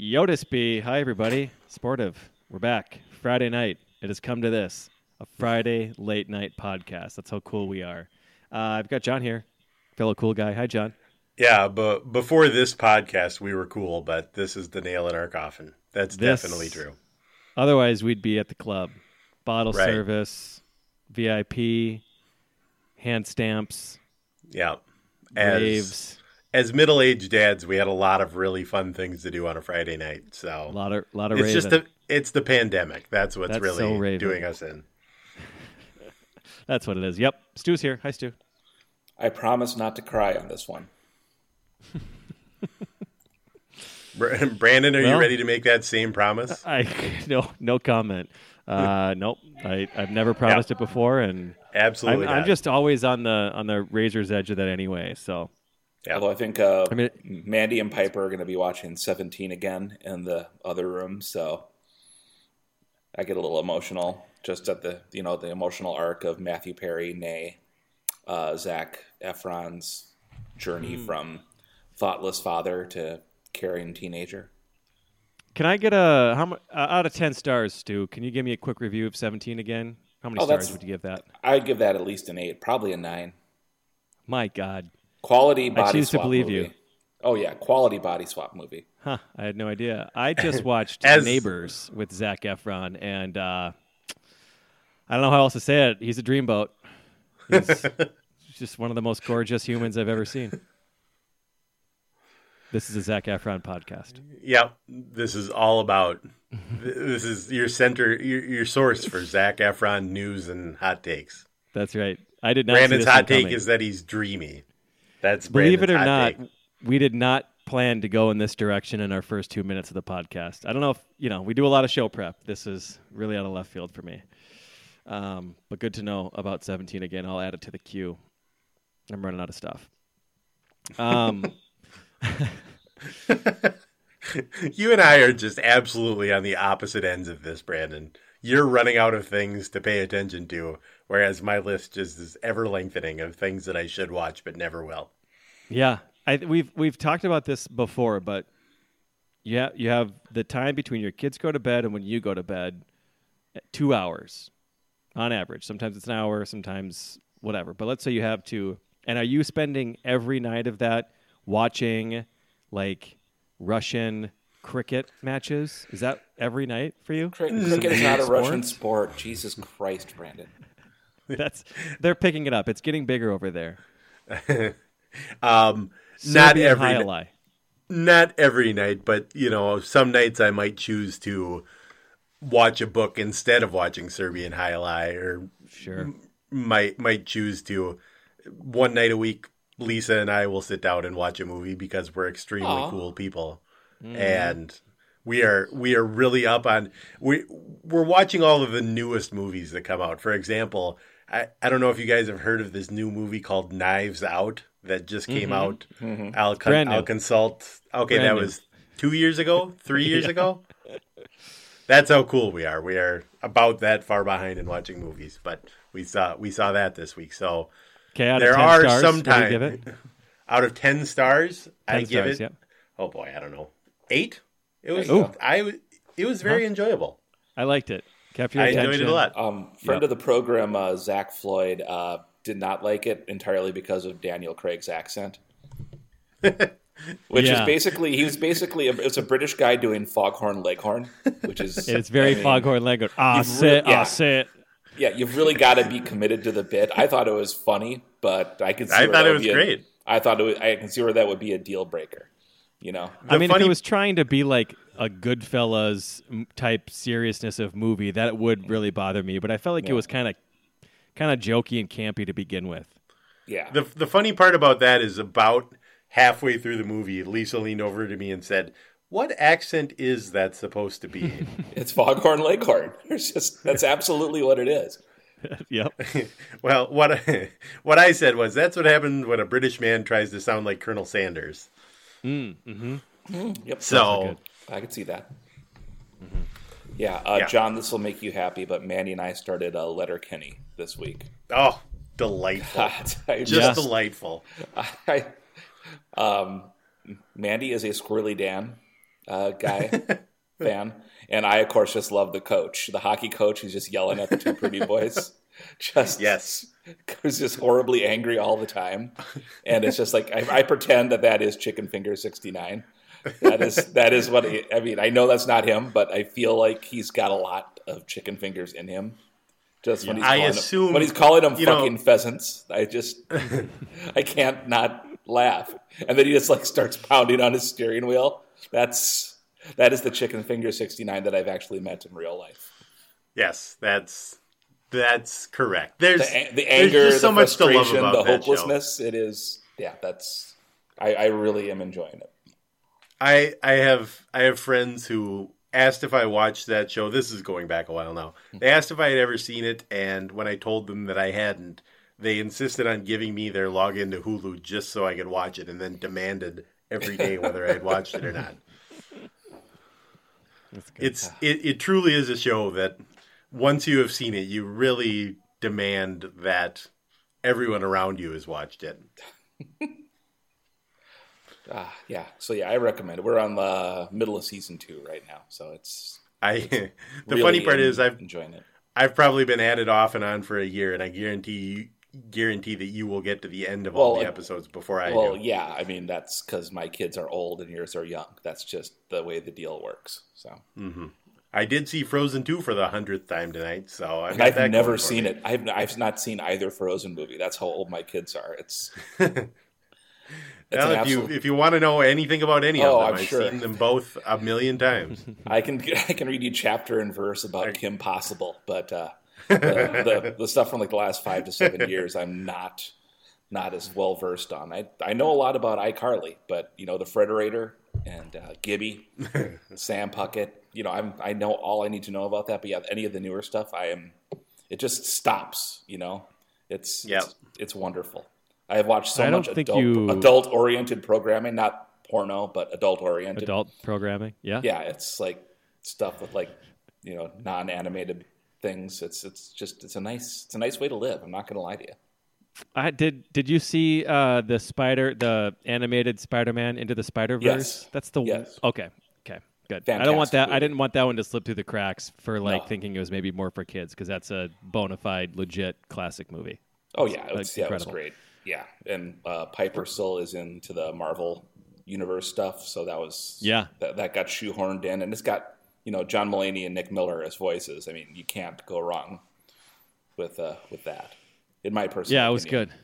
Yotis B. Hi, everybody. Sportive. We're back. Friday night. It has come to this a Friday late night podcast. That's how cool we are. Uh, I've got John here, fellow cool guy. Hi, John. Yeah, but before this podcast, we were cool, but this is the nail in our coffin. That's This- definitely true. Otherwise, we'd be at the club. Bottle Right. service, VIP, hand stamps, Yeah. As raves, as middle aged dads, we had a lot of really fun things to do on a Friday night. a So lot of lot of it's raving. just the it's the pandemic. That's what's That's really so doing us in. That's what it is. Yep. Stu's here. Hi, Stu. I promise not to cry on this one. Brandon, are Well- you ready to make that same promise? I no no comment. Uh, nope. I I've never promised it before, and I'm, Absolutely. I'm just always on the on the razor's edge of that anyway. So Yeah. Although I think uh, I mean, Mandy and Piper are going to be watching 17 again in the other room, so I get a little emotional just at the you know the emotional arc of Matthew Perry, nay, uh, Zac Efron's journey Hmm. from thoughtless father to caring teenager. can I get a how much uh, out of ten stars, Stu? Can you give me a quick review of Seventeen again? How many Oh, stars would you give that? I'd give that at least an eight, probably a nine. My God, Quality body choose to swap believe movie. you. Oh yeah, quality body swap movie. huh? I had no idea. I just watched As- Neighbors with Zac Efron, and uh, I don't know how else to say it. He's a dreamboat. He's just one of the most gorgeous humans I've ever seen. This is a Zac Efron podcast. Yep. This is all about. this is your center, your, your source for Zac Efron news and hot takes. That's right. I did not. see Brandon's this hot one take coming. is that he's dreamy. That's Believe it or not, we did not plan to go in this direction in our first two minutes of the podcast. I don't know if you know. We do a lot of show prep. This is really out of left field for me. Um, but good to know about 17 again. I'll add it to the queue. I'm running out of stuff. Um, You and I are just absolutely on the opposite ends of this, Brandon. You're running out of things to pay attention to, whereas my list just is ever lengthening of things that I should watch but never will. yeah, I, we've we've talked about this before, but yeah, you have the time between your kids go to bed and when you go to bed, eh, two hours on average. Sometimes it's an hour, sometimes whatever. But let's say you have two, and are you spending every night of that watching like Russian cricket matches? Is that every night for you? Cricket is not a Sports? Russian sport. Jesus Christ, Brandon. That's they're picking it up. It's getting bigger over there. Um, not Serbian every high lie. not every night, but you know, some nights I might choose to watch a book instead of watching Serbian Highlight, or Sure. might might choose to one night a week. Lisa and I will sit down and watch a movie because we're extremely Aw. cool people, and we are we are really up on we we're watching all of the newest movies that come out. For example, I I don't know if you guys have heard of this new movie called Knives Out that just came mm-hmm. out. Mm-hmm. I'll con- I'll consult. Okay, Brand that new. was two years ago, three years ago. That's how cool we are. We are about that far behind in watching movies, but we saw we saw that this week. So Okay, there are stars, some what do you time give it? out of ten stars, 10 I give stars, it. yep. Oh boy, I don't know, eight. It was. There you go. I. w- It was very uh-huh. enjoyable. I liked it. Kept your I attention. enjoyed it a lot. Um, friend Yep. of the program, uh, Zach Floyd, uh, did not like it entirely because of Daniel Craig's accent. which Yeah. is basically he was basically a, it's a British guy doing Foghorn Leghorn, which is It's very I mean, foghorn leghorn. Ah, you've sit, re- yeah. ah, sit. Yeah, you've really got to be committed to the bit. I thought it was funny, but I could. See I thought that it would was be a- great. I thought it was, I can see where that would be a deal breaker. You know, I The mean, if funny- it was trying to be like a Goodfellas m- type seriousness of movie, that would really bother me. But I felt like it was kind of, kind of jokey and campy to begin with. yeah. The the funny part about that is about halfway through the movie, Lisa leaned over to me and said, "What accent is that supposed to be?" It's Foghorn Leghorn. It's just that's absolutely what it is. yep. well, what I, what I said was that's what happened when a British man tries to sound like Colonel Sanders. Yep. So I could see that. Yeah, uh, Yeah. John, this will make you happy, but Mandy and I started uh, Letterkenny this week. oh, delightful, I just Yeah. delightful. I, um, Mandy is a Squirrely Dan uh, guy fan, and I, of course, just love the coach, the hockey coach. who's just yelling at the two pretty boys. Just Yes. who's just horribly angry all the time, and it's just like I, I pretend that that is Chicken Finger sixty nine. That is that is what he, I mean. I know that's not him, but I feel like he's got a lot of chicken fingers in him. Just when he's I calling assume- them, when he's calling them you know- fucking pheasants, I just I can't not laugh. And then he just like starts pounding on his steering wheel. That's that is the chicken finger sixty nine that I've actually met in real life. Yes, that's that's correct. There's The, the there's anger, just so the much to love about the that show. hopelessness. It is yeah. That's I, I really am enjoying it. I I have I have friends who asked if I watched that show. This is going back a while now. Hmm. They asked if I had ever seen it, and when I told them that I hadn't, they insisted on giving me their login to Hulu just so I could watch it, and then demanded every day whether I had watched it or not. It's it, it truly is a show that once you have seen it, you really demand that everyone around you has watched it. Ah, yeah. So yeah, I recommend it. We're on the middle of season two right now, so it's I the really funny part is I've enjoying it. I've probably been at it off and on for a year, and I guarantee you guarantee that you will get to the end of all the uh, episodes before I Well, do. yeah. I mean, that's because my kids are old and yours are young. That's just the way the deal works. So I did see Frozen two for the hundredth time tonight, so I've, I've never seen me. it. I've I've not seen either Frozen movie. That's how old my kids are. It's It's Well, if you if you want to know anything about any Oh, of them, I'm I've sure. seen them both a million times. I can I can read you chapter and verse about Kim Possible, but uh, the, the the stuff from like the last five to seven years, I'm not not as well versed on. I I know a lot about iCarly, but you know the Frederator and uh, Gibby, Sam Puckett. You know, I'm I know all I need to know about that. But yeah, any of the newer stuff, I am. It just stops. You know, it's Yep. it's, it's wonderful. I have watched so much adult you- adult oriented programming, not porno, but adult oriented. Adult programming. Yeah. Yeah, it's like stuff with like you know non animated things. It's it's just it's a nice it's a nice way to live. I'm not gonna lie to you. I did. Did you see uh, the spider, the animated Spider-Man into the Spider Verse? Yes. That's the Yes. Okay. Okay. Good. I don't want Fantastic that. I didn't want that one to slip through the cracks for like No. thinking it was maybe more for kids because that's a bona fide, legit classic movie. Oh yeah, it was, That's yeah, it was great. Yeah, and uh, Piper still is into the Marvel universe stuff, so that was Yeah. that, that got shoehorned in, and it's got you know John Mulaney and Nick Miller as voices. I mean, you can't go wrong with uh, with that. In my personal Yeah, it was opinion. good.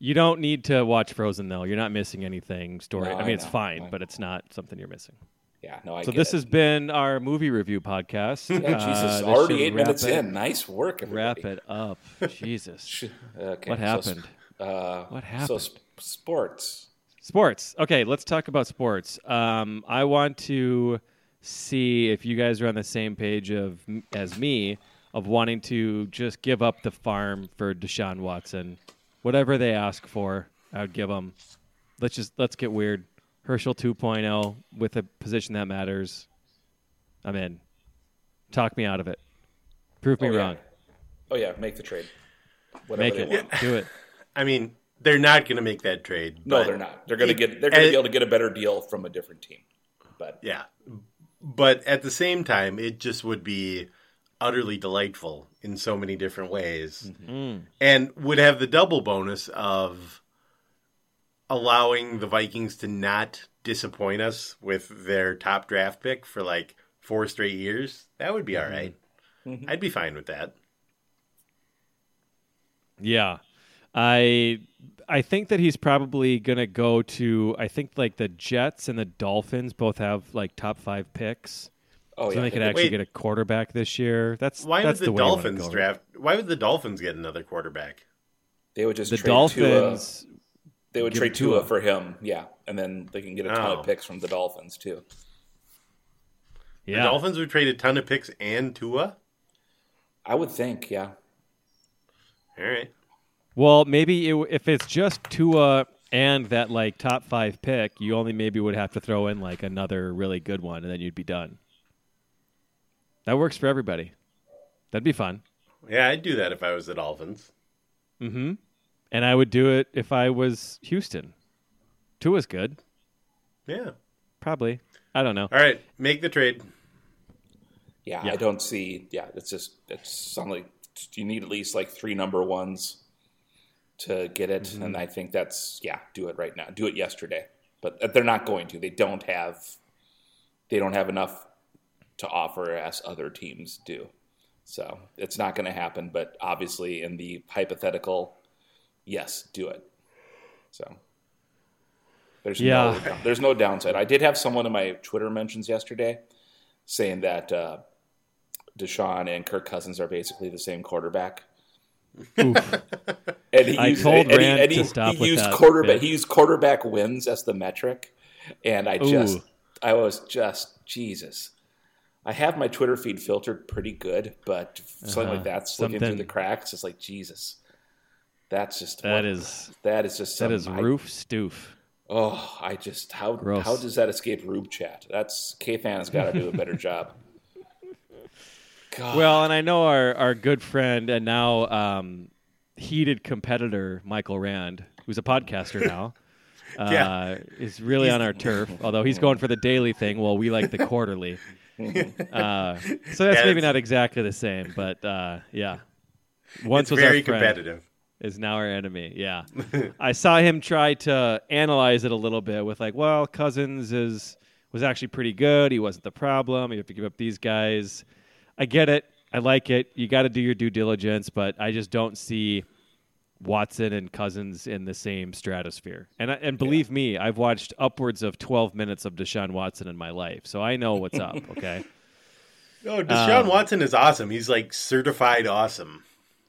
You don't need to watch Frozen though. You're not missing anything. Story. No, I I mean, it's fine, I- but it's not something you're missing. Yeah, no, I So this it. has been our movie review podcast. yeah, Uh, Jesus, this already eight minutes it- in. Nice work, everybody. Wrap it up. Jesus. Okay, What so, happened? Uh, What So happened? sp- sports. Sports. Okay, let's talk about sports. Um, I want to see if you guys are on the same page of as me of wanting to just give up the farm for Deshaun Watson. Whatever they ask for, I would give them. Let's just let's get weird. Herschel 2.0 with a position that matters. I'm in. Talk me out of it. Prove me Oh, yeah. wrong. Oh yeah, make the trade. Whatever Make it. Do it. I mean, they're not going to make that trade. No, they're not. They're gonna get. They're gonna be able to get a better deal from a different team. But Yeah, but at the same time, it just would be utterly delightful in so many different ways, mm-hmm. and would have the double bonus of allowing the Vikings to not disappoint us with their top draft pick for like four straight years, that would be all mm-hmm. right. Mm-hmm. I'd be fine with that. Yeah. I I think that he's probably going to go to I think like the Jets and the Dolphins both have like top 5 picks. Oh so yeah, they could actually Wait. get a quarterback this year. That's Why that's would the the way I wanna Dolphins go. draft? Why would the Dolphins get another quarterback? they would just The trade Dolphins Tua. They would trade Tua. Tua for him, yeah, and then they can get a ton Oh. of picks from the Dolphins too. yeah. The Dolphins would trade a ton of picks and Tua. I would think, yeah. All right. Well, maybe it, if it's just Tua and that like top 5 pick, you only maybe would have to throw in like another really good one and then you'd be done. That works for everybody. That'd be fun. Yeah, I'd do that if I was the Dolphins. Mm-hmm. And I would do it if I was Houston. Tua's good, Yeah. probably. I don't know. All right, make the trade. Yeah, Yeah. I don't see. Yeah, it's just it's something like you need at least like three number ones to get it, Mm-hmm. and I think that's yeah, do it right now, do it yesterday. But they're not going to. They don't have. They don't have enough to offer as other teams do. So it's not going to happen. But obviously, in the hypothetical, yes, do it. So there's Yeah. no there's no downside. I did have someone in my Twitter mentions yesterday saying that uh, Deshaun and Kirk Cousins are basically the same quarterback. Oof. And he I used, told and he- and he, to stop he used quarterback. bit. He used quarterback wins as the metric, and I just, Ooh. I was just Jesus. I have my Twitter feed filtered pretty good, but something like that slipping through Uh-huh. Something- the cracks, it's like Jesus. That's just That what- is that is just that some, I- roof stoof. oh, I just how Gross. how does that escape Rube Chat? That's KFAN's got to do a better job. God. Well, and I know our, our good friend and now um, heated competitor Michael Rand, who's a podcaster now, uh, Yeah. is really on our turf. Although he's going for the daily thing, while we like the quarterly. uh, so that's Yeah, maybe not exactly the same, but uh, yeah. Once was very our friend, competitive. is now our enemy. Yeah, I saw him try to analyze it a little bit with like, well, Cousins is was actually pretty good. He wasn't the problem. You have to give up these guys. I get it. I like it. You got to do your due diligence, but I just don't see Watson and Cousins in the same stratosphere. And I, and believe me, I've watched upwards of 12 minutes of Deshaun Watson in my life, so I know what's up. Okay. No, Deshaun Um, Watson is awesome. He's like certified awesome.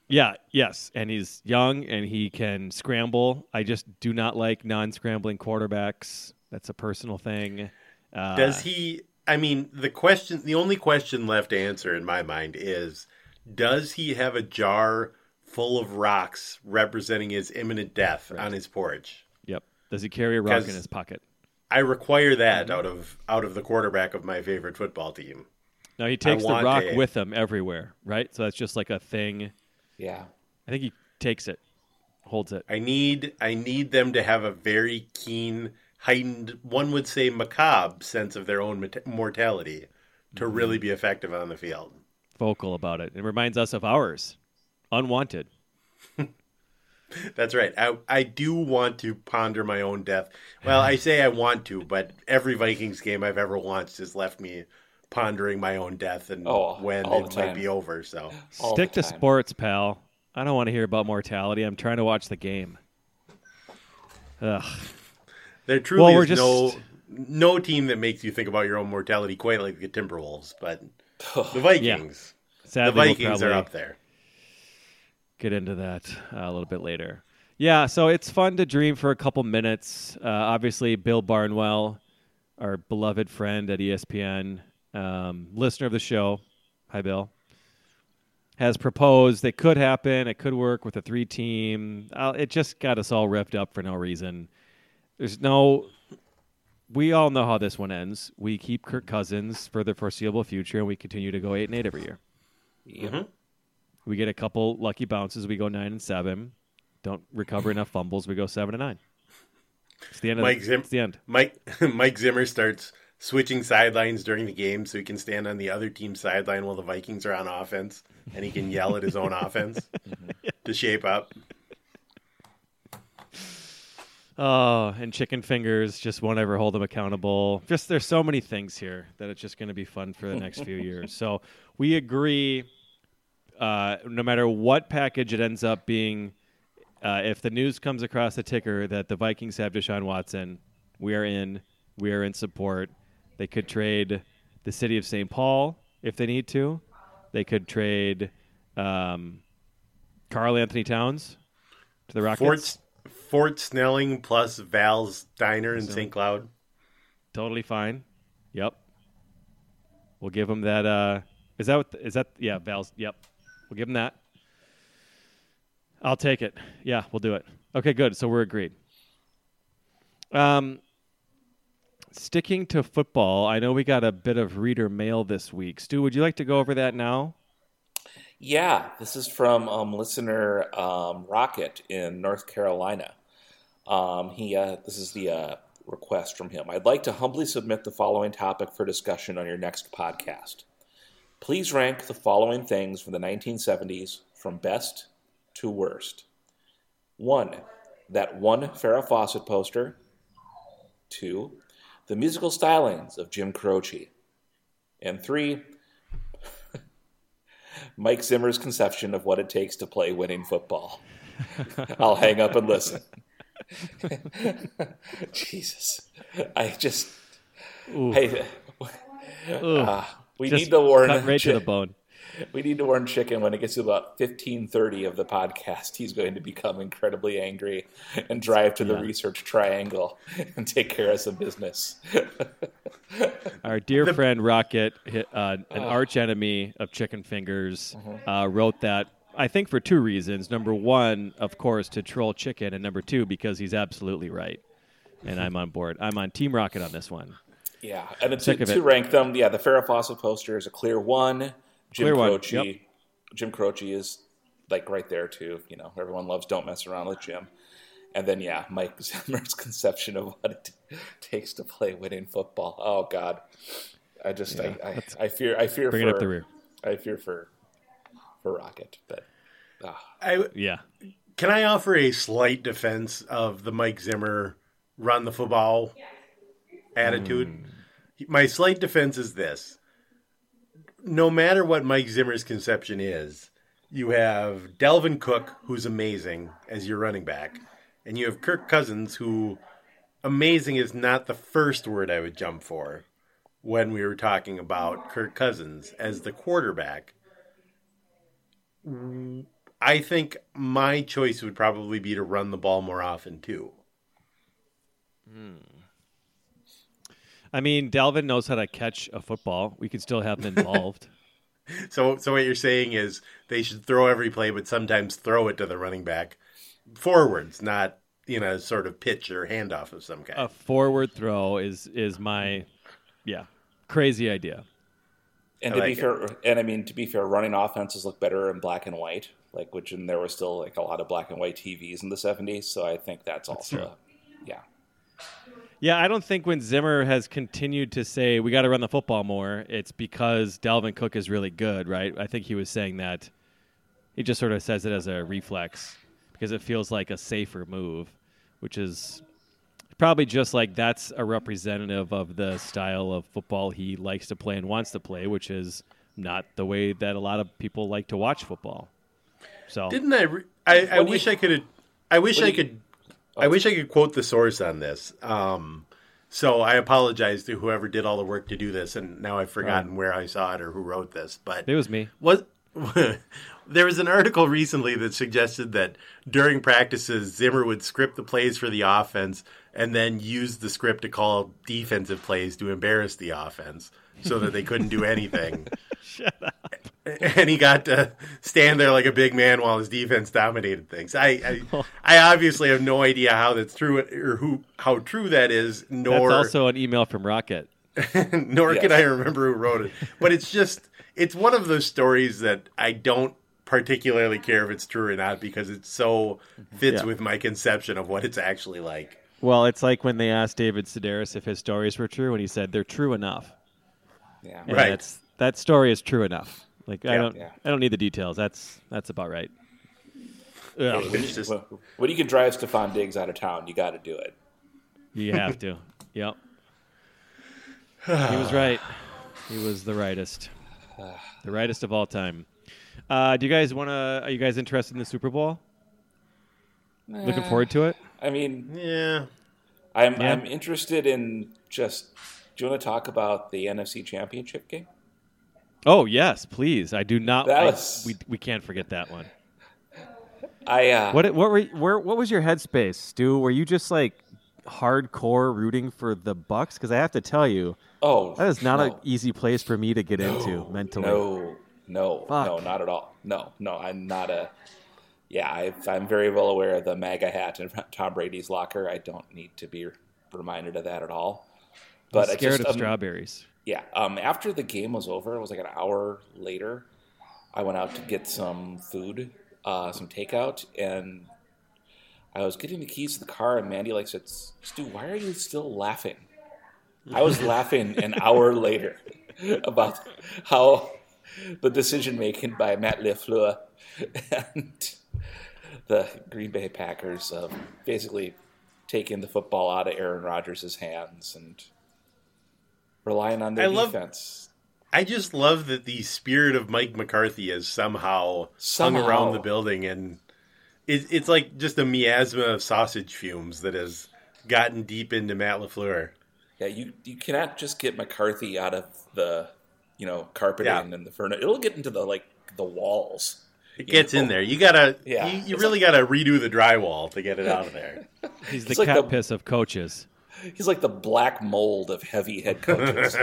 Yeah, yes, and he's young and he can scramble. I just do not like non-scrambling quarterbacks. That's a personal thing. Uh, Does he? I mean, the question, the only question left to answer in my mind is, does he have a jar full of rocks representing his imminent death on his porch? Yep. Does he carry a rock in his pocket? I require that Mm-hmm. out of out of the quarterback of my favorite football team. No, he takes the rock a- with him everywhere, right? So that's just like a thing. yeah, I think he takes it, holds it. I need I need them to have a very keen, heightened, one would say macabre sense of their own mort- mortality to Mm-hmm. really be effective on the field. Vocal about it. It reminds us of ours. Unwanted. That's right. I I do want to ponder my own death. Well, I say I want to, but every Vikings game I've ever watched has left me pondering my own death and Oh, when it the might be over. So all Stick to sports, pal. I don't want to hear about mortality. I'm trying to watch the game. Ugh. There truly Well, we're is just- no no team that makes you think about your own mortality quite like the Timberwolves, but the Vikings, the Sadly, we'll Vikings are up there. get into that uh, a little bit later. Yeah, so it's fun to dream for a couple minutes. Uh, obviously, Bill Barnwell, our beloved friend at ESPN, um, listener of the show, hi Bill, has proposed it could happen. It could work with a three-team. Uh, it just got us all revved up for no reason. There's no. We all know how this one ends. We keep Kirk Cousins for the foreseeable future, and we continue to go eight and eight every year. Yep. Mm-hmm. We get a couple lucky bounces. We go nine and seven. Don't recover enough fumbles. We go seven and nine. It's the end. Of Mike the, Zim- it's the end. Mike Mike Zimmer starts switching sidelines during the game so he can stand on the other team's sideline while the Vikings are on offense and he can yell at his own offense mm-hmm. to shape up. Oh, and chicken fingers just won't ever hold them accountable. Just there's so many things here that it's just going to be fun for the next few years. So we agree. Uh, no matter what package it ends up being, uh, if the news comes across the ticker that the Vikings have Deshaun Watson, we are in. We are in support. They could trade the city of St. Paul if they need to. They could trade um, Karl-Anthony Towns to the Rockets. Fort, Fort Snelling plus Val's Diner in St. Cloud. Totally fine. Yep. We'll give him that. Uh, is that what, is that? Yeah, Val's. Yep. We'll give him that. I'll take it. Yeah, we'll do it. Okay, good. So we're agreed. Um, sticking to football, I know we got a bit of reader mail this week. Stu, would you like to go over that now? Yeah, this is from um, listener um, Rocket in North Carolina. Um, he uh, this is the uh, request from him. I'd like to humbly submit the following topic for discussion on your next podcast. Please rank the following things from the 1970s from best to worst. One, that one Farrah Fawcett poster. Two, the musical stylings of Jim Croce. And three, Mike Zimmer's conception of what it takes to play winning football. I'll hang up and listen. Jesus, I just, I, uh, we Just need to warn cut right to the bone. we need to warn Chicken when it gets to about fifteen thirty of the podcast. He's going to become incredibly angry and drive to the Yeah. research triangle and take care of some business. Our dear friend Rocket, uh, an arch enemy of chicken fingers, uh, wrote that. I think for two reasons. Number one, of course, to troll chicken, and number two, because he's absolutely right, and I'm on board. I'm on Team Rocket on this one. Yeah, and to, Sick to rank them, yeah, the Farrah Fawcett poster is a clear one. Jim Clear one, yep. Jim Croce is like right there too. You know, everyone loves "Don't Mess Around with Jim," and then yeah, Mike Zimmer's conception of what it takes to play winning football. Oh God, I just I, I, I fear I fear for up the rear. I fear for for Rocket, but ah, I, Yeah. Can I offer a slight defense of the Mike Zimmer run the football attitude? My slight defense is this. No matter what Mike Zimmer's conception is, you have Dalvin Cook, who's amazing as your running back, and you have Kirk Cousins, who amazing is not the first word I would jump for when we were talking about Kirk Cousins as the quarterback. I think my choice would probably be to run the ball more often too. Hmm. I mean, Dalvin knows how to catch a football. We could still have him involved. So, so what you're saying is they should throw every play, but sometimes throw it to the running back forwards, not you know, sort of pitch or handoff of some kind. a forward throw is is my yeah crazy idea. And I to like be fair, and I mean to be fair, running offenses look better in black and white, like which and there was still like a lot of black and white TVs in the '70s, so I think that's also yeah. Yeah, I don't think when Zimmer has continued to say we got to run the football more, it's because Dalvin Cook is really good, right? I think he was saying that. He just sort of says it as a reflex because it feels like a safer move, which is probably just like that's a representative of the style of football he likes to play and wants to play, which is not the way that a lot of people like to watch football. So Didn't I? Re- I, I wish you- I could. I wish I you- could. I wish I could quote the source on this. Um, so I apologize to whoever did all the work to do this, and now I've forgotten where I saw it or who wrote this. But it was me. was there was an article recently that suggested that during practices Zimmer would script the plays for the offense and then use the script to call defensive plays to embarrass the offense so that they couldn't do anything. Shut up. And he got to stand there like a big man while his defense dominated things. I I, I obviously have no idea how that's true or who how true that is, That's nor also an email from Rocket. nor can I remember who wrote it. But it's just it's one of those stories that I don't particularly care if it's true or not because it so fits Yeah. with my conception of what it's actually like. Well, it's like when they asked David Sedaris if his stories were true, and he said they're true enough. Yeah, And Right. That's, that story is true enough. Like I don't, Yeah. I don't need the details. That's that's about right. Ugh, When, It's just- you, when you can drive Stefon Diggs out of town, you got to do it. you have to. Yep. he was right. He was the rightest. The rightest of all time. Uh, do you guys want to? Are you guys interested in the Super Bowl? Looking forward to it. I mean, Yeah. I'm Yeah. I'm interested in just. Do you want to talk about the NFC Championship game? Oh yes, please. I do not. That I- we we can't forget that one. I uh, What what were where what was your headspace, Stu? Were you just like hardcore rooting for the Bucs? Because I have to tell you, oh that is not an easy place for me to get into mentally. no no Fuck. no not at all no no I'm not a yeah I, I'm very well aware of the MAGA hat in Tom Brady's locker I don't need to be reminded of that at all but I'm scared just, of um, strawberries. Yeah. Um, after the game was over, it was like an hour later. I went out to get some food, uh, some takeout, and I was getting the keys to the car, and Mandy like said, "Stu, why are you still laughing?" I was laughing an hour later about how the decision making by Matt LaFleur and the Green Bay Packers of basically taking the football out of Aaron Rodgers' hands and relying on their I love- defense. I just love that the spirit of Mike McCarthy has somehow, Somehow. hung around the building, and it, it's like just a miasma of sausage fumes that has gotten deep into Matt LaFleur. Yeah, you you cannot just get McCarthy out of the you know carpeting Yeah. and the furniture. It'll get into the like the walls. It gets in there. You gotta, Yeah. you, you It's really gotta redo the drywall to get it out of there. He's the it's like cat the- piss of coaches. He's like the black mold of heavy head coaches.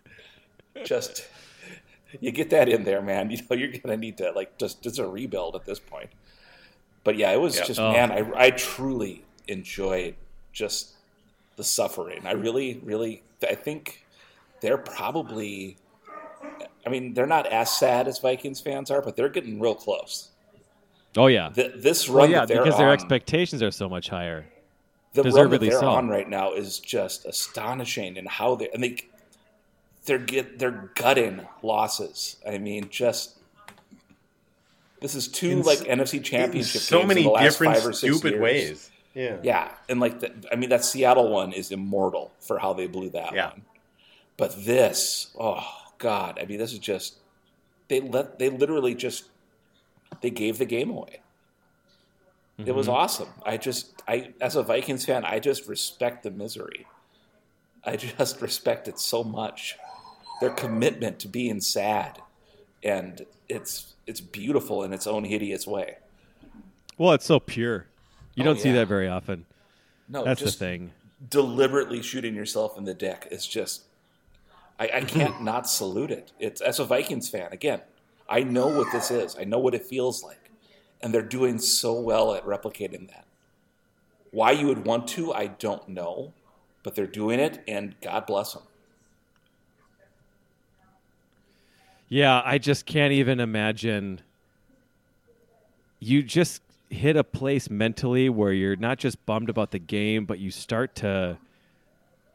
just you get that in there, man. You know you're gonna need to like just it's a rebuild at this point. But yeah, it was Yeah. just Oh. man, I I truly enjoyed just the suffering. I really, really I think they're probably I mean, they're not as sad as Vikings fans are, but they're getting real close. Oh yeah. Th- this run Well, yeah, that they're because their expectations are so much higher. the run that they're so. on right now is just astonishing and how they and they they're get they're gutting losses. I mean, just this is two In like s- NFC In championship so many in the last different five or six stupid years. ways. Yeah. Yeah, and like the, I mean, that Seattle one is immortal for how they blew that Yeah. one. But this, oh god, I mean, this is just they let they literally just they gave the game away. It was mm-hmm. awesome. I just I as a Vikings fan, I just respect the misery. I just respect it so much. Their commitment to being sad, and it's it's beautiful in its own hideous way. Well, it's so pure. You Oh, don't see that very often. No, That's just the thing. deliberately shooting yourself in the dick is just I, I mm-hmm. can't not salute it. It's as a Vikings fan, again, I know what this is. I know what it feels like. And they're doing so well at replicating that. Why you would want to, I don't know. But they're doing it and God bless them. Yeah, I just can't even imagine. You just hit a place mentally where you're not just bummed about the game, but you start to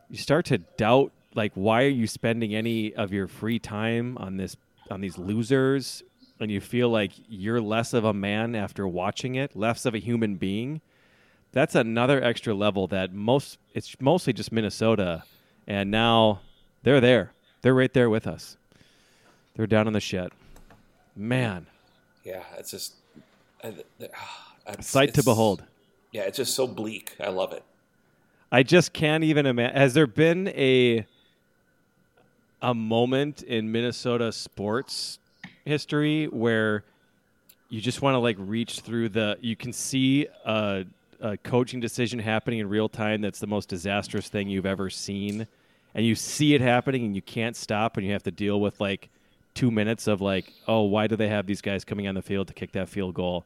you start to doubt like why are you spending any of your free time on this on these losers and you feel like you're less of a man after watching it, less of a human being. That's another extra level that most it's mostly just Minnesota and now they're there. They're right there with us. They're down in the shed. Man, Yeah, it's just ah, it's- sight to behold. Yeah, it's just so bleak. I love it. I just can't even imagine. Has there been a a moment in Minnesota sports history where you just want to like reach through the? You can see a, a coaching decision happening in real time. That's the most disastrous thing you've ever seen, and you see it happening, and you can't stop, and you have to deal with like two minutes of like, oh, why do they have these guys coming on the field to kick that field goal?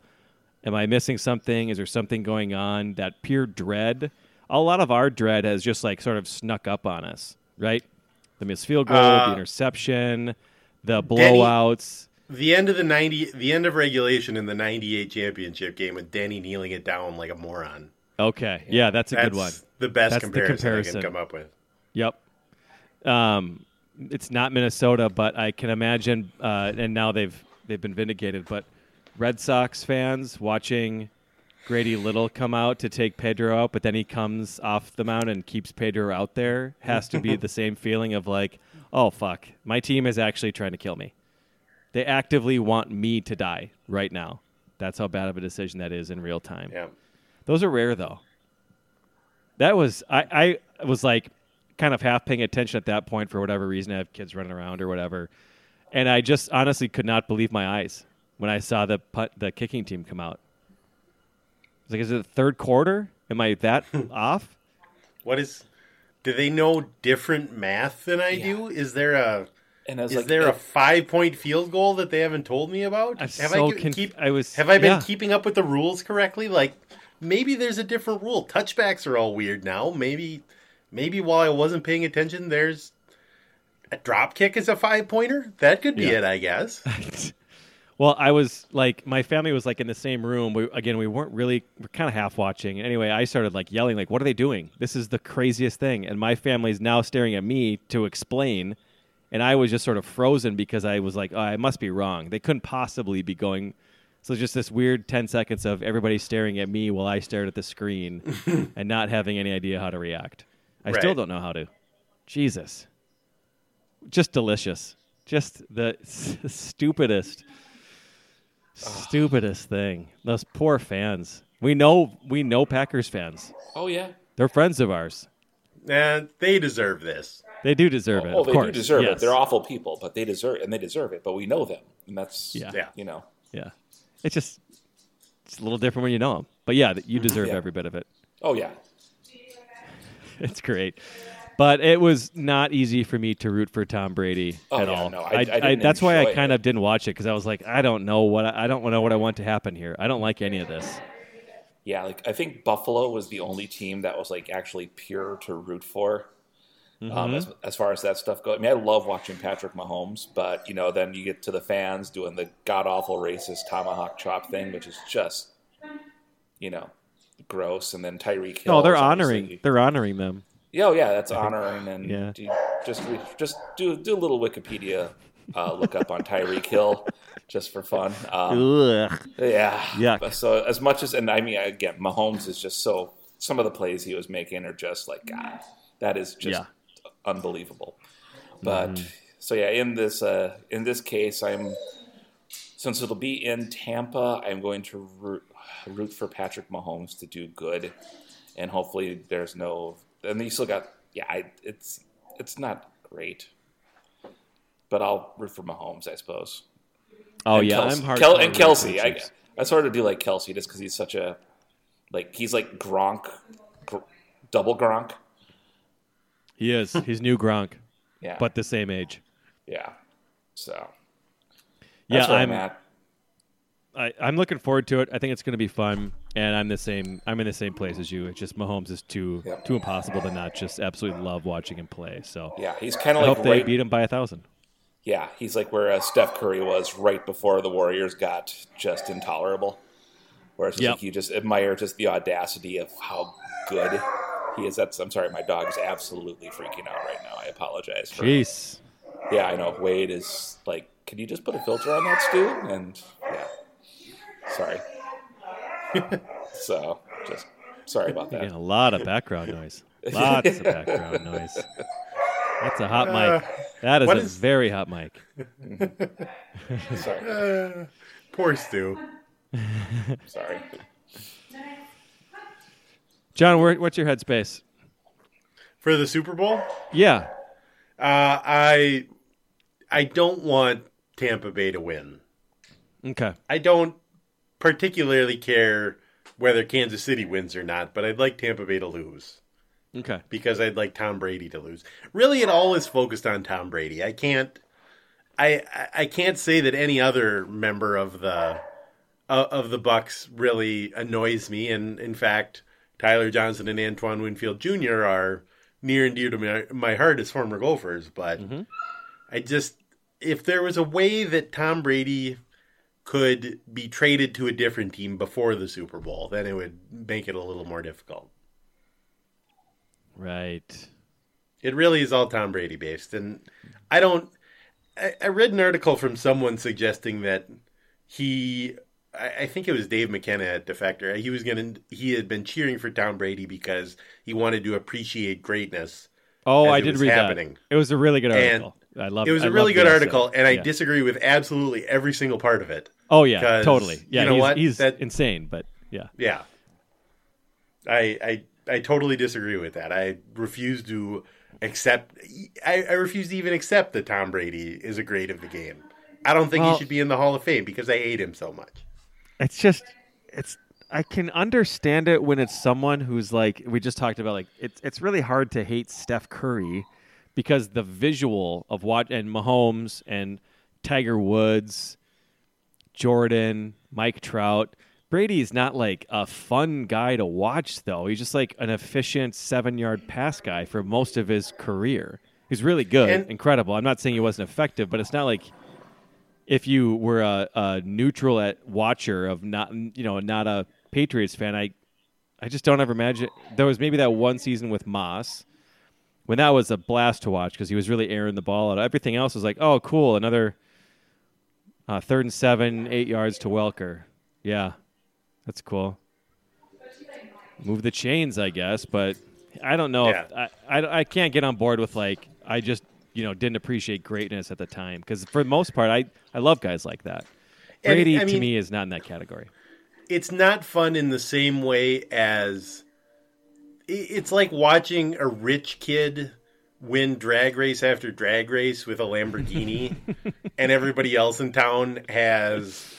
Am I missing something? Is there something going on? That pure dread. A lot of our dread has just like sort of snuck up on us, right? The missed field goal, Uh, the interception, the Denny- blowouts. The end of the ninety, the end of regulation in the '98 championship game with Denny kneeling it down like a moron. Okay, yeah, that's a That's good one. the best That's the comparison, comparison. I can come up with. Yep. Um, it's not Minnesota, but I can imagine. Uh, and now they've they've been vindicated. But Red Sox fans watching Grady Little come out to take Pedro out, but then he comes off the mound and keeps Pedro out there has to be the same feeling of like, oh fuck, my team is actually trying to kill me. They actively want me to die right now. That's how bad of a decision that is in real time. Yeah. Those are rare though. That was I, I was like kind of half paying attention at that point for whatever reason. I have kids running around or whatever. And I just honestly could not believe my eyes when I saw the put, the kicking team come out. I was like, is it the third quarter? Am I that off? What is? Do they know different math than I do? Is there a And I was is like, there a five point field goal that they haven't told me about? I'm have so I conf- keep? I was- have I been yeah. keeping up with the rules correctly? Like maybe there's a different rule. Touchbacks are all weird now. Maybe maybe while I wasn't paying attention, there's a drop kick is a five pointer. That could be Yeah. it, I guess. Well, I was like, my family was like in the same room. We, again, we weren't really, we're kind of half watching. Anyway, I started like yelling, like, "What are they doing? This is the craziest thing!" And my family's now staring at me to explain, and I was just sort of frozen because I was like, oh, "I must be wrong. They couldn't possibly be going." So just this weird ten seconds of everybody staring at me while I stared at the screen and not having any idea how to react. I still don't know how to. Jesus, just delicious. Just the s- stupidest stupidest thing. Those poor fans. We know we know Packers fans. oh yeah, They're friends of ours. And they deserve this. They do deserve it. oh, oh of they course. do deserve yes. it. They're awful people, but they deserve and they deserve it. But we know them, and that's Yeah. Yeah. you know, Yeah. It's just it's a little different when you know them. But yeah, you deserve Yeah. every bit of it. oh yeah, It's great. But it was not easy for me to root for Tom Brady Oh, at yeah, all. no, I- I didn't that's why I kind it. of didn't watch it because I was like, I don't know what I, I don't know what I want to happen here. I don't like any of this. yeah. Like I think Buffalo was the only team that was like actually pure to root for. Mm-hmm. Um, as, as far as that stuff goes, I mean, I love watching Patrick Mahomes, but you know, then you get to the fans doing the god awful racist tomahawk chop thing, which is just, you know, gross. And then Tyreek Hill. No, they're honoring they're honoring them. Yeah, oh, yeah, that's honoring, and Yeah. do, just re- just do do a little Wikipedia uh, look up on Tyreek Hill, just for fun. Um, Ugh. yeah, So as much as, and I mean, again, Mahomes is just so. Some of the plays he was making are just like God. That is just Yeah. unbelievable. But so yeah, in this uh, in this case, I'm since it'll be in Tampa, I'm going to root, root for Patrick Mahomes to do good, and hopefully there's no. And you still got yeah, I, it's it's not great, but I'll root for Mahomes, I suppose. Oh And yeah, Kelce. I'm hard. Kel- and Kelce, I, I sort of do like Kelce just because he's such a like he's like Gronk, gr- double Gronk. He is. He's new Gronk, Yeah, but the same age. yeah. So Yeah, that's where I'm, I'm. at. I, I'm looking forward to it. I think it's going to be fun, and I'm the same. I'm in the same place as you. It's just Mahomes is too Yep. too impossible to not just absolutely love watching him play. So Yeah, he's kind of like hope they beat him by a thousand. yeah, he's like where uh, Steph Curry was right before the Warriors got just intolerable. Whereas it's Yep. like you just admire just the audacity of how good he is. That's I'm sorry, my dog is absolutely freaking out right now. I apologize. For, Jeez. Yeah, I know. Wade is like, can you just put a filter on that, Stu? And yeah, sorry. so just sorry about that. a lot of background noise. Lots of background noise. That's a hot mic. That is a is- very hot mic. Sorry, Poor Stu. sorry. John, what's your headspace? For the Super Bowl? Yeah. Uh, I I don't want Tampa Bay to win. Okay. I don't particularly care whether Kansas City wins or not, but I'd like Tampa Bay to lose Okay. because I'd like Tom Brady to lose. Really, it all is focused on Tom Brady. I can't, I I- can't say that any other member of the uh, of the Bucs really annoys me. And in fact, Tyler Johnson and Antoine Winfield Jr. are near and dear to my, my heart as former Gophers. But I just, if there was a way that Tom Brady could be traded to a different team before the Super Bowl, then it would make it a little more difficult. Right. It really is all Tom Brady based, and I don't. I, I read an article from someone suggesting that he I, I think it was Dave McKenna at Defector. He was gonna he had been cheering for Tom Brady because he wanted to appreciate greatness. Oh, I did read happening. that. It was a really good And article. I love It It was a a really good article, and I disagree with absolutely every single part of it. Oh yeah, totally. Yeah, you know he's, what? he's That- insane, but yeah. Yeah. I I I totally disagree with that. I refuse to accept I, I refuse to even accept that Tom Brady is a great of the game. I don't think Well- he should be in the Hall of Fame because I hate him so much. It's just it's I can understand it when it's someone who's like we just talked about like it's it's really hard to hate Steph Curry because the visual of what and Mahomes and Tiger Woods, Jordan, Mike Trout, Brady's not like a fun guy to watch though. He's just like an efficient 7-yard pass guy for most of his career. He's really good, And- incredible. I'm not saying he wasn't effective, but it's not like if you were a, a neutral at watcher of not you know not a Patriots fan, I I just don't ever imagine there was maybe that one season with Moss when that was a blast to watch because he was really airing the ball out. Everything else was like, oh, cool, another uh, third and seven, eight yards to Welker. Yeah, that's cool. Move the chains, I guess, but I don't know. If, I, I I can't get on board with like I just you know didn't appreciate greatness at the time because for the most part I I love guys like that. And, Brady I to me is not in that category. It's not fun in the same way as it's like watching a rich kid win drag race after drag race with a Lamborghini and everybody else in town has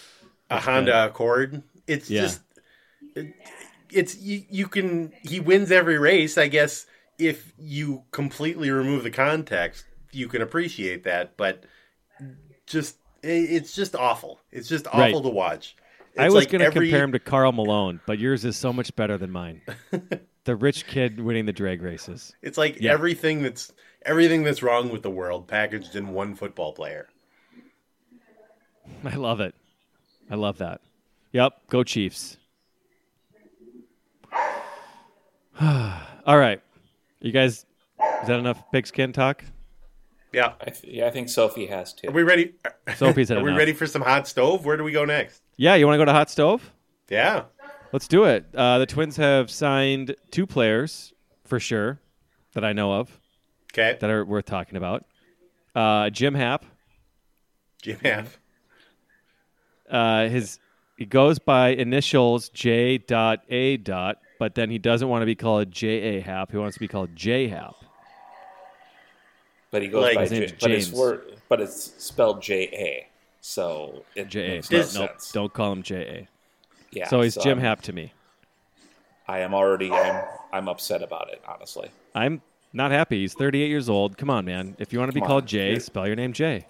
a Honda Accord. It's Yeah. just it, it's you, you can he wins every race, I guess if you completely remove the context, you can appreciate that, but just it's just awful. It's just awful Right. to watch. I was like going to every- compare him to Karl Malone, but yours is so much better than mine. the rich kid winning the drag races. It's like Yeah. everything that's everything that's wrong with the world packaged in one football player. I love it. I love that. Yep, go Chiefs. All right. You guys, is that enough pigskin talk? Yeah. I th- yeah, I think Sophie has to. Are to. we ready? Sophie's had Are we ready for some hot stove? Where do we go next? Yeah, you want to go to Hot Stove? Yeah. Let's do it. Uh, the Twins have signed two players for sure that I know of Okay. that are worth talking about. Uh, Jim Happ, Jim Haff. uh, his he goes by initials J. Dot A. Dot, but then he doesn't want to be called J. A. Happ. He wants to be called J. Happ. But he goes Like- by His J, name's but it's James. word, but it's spelled J A. So it J. A. makes No, no nope, sense. don't call him J. Yeah. So he's Jim I'm- Happ to me. I am already. I'm. I'm upset about it. Honestly. I'm not happy. He's 38 years old. Come on, man. If you want to be Come called on. J, spell your name J.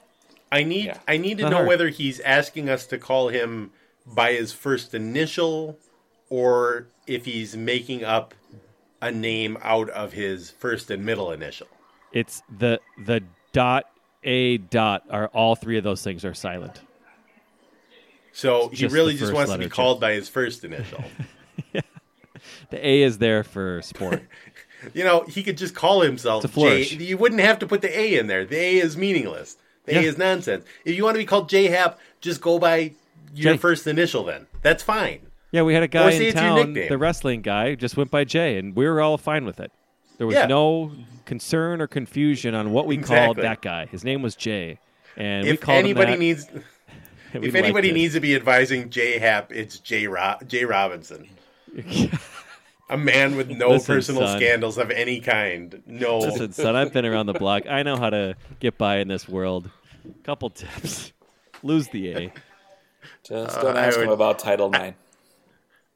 I need Yeah. I need to Not know hard. whether he's asking us to call him by his first initial or if he's making up a name out of his first and middle initial. It's the the dot A dot are all three of those things are silent. So he really just wants to be called by his first initial. The A is there for sport. you know, he could just call himself It's a J. flourish. You wouldn't have to put the A in there. The A is meaningless. The A is nonsense. If you want to be called J Happ, just go by your first initial then. That's fine. yeah, we had a guy in town, the wrestling guy, just went by J, and we were all fine with it. There was Yeah. no concern or confusion on what we called that guy. His name was J, and we called anybody him that, needs if anybody it. needs to be advising J Happ, it's J Rob J Robinson. A man with no Listen, personal son. scandals of any kind. No. Listen, son, I've been around the block. I know how to get by in this world. Couple tips: lose the A. Just Uh, don't I ask him about Title Nine.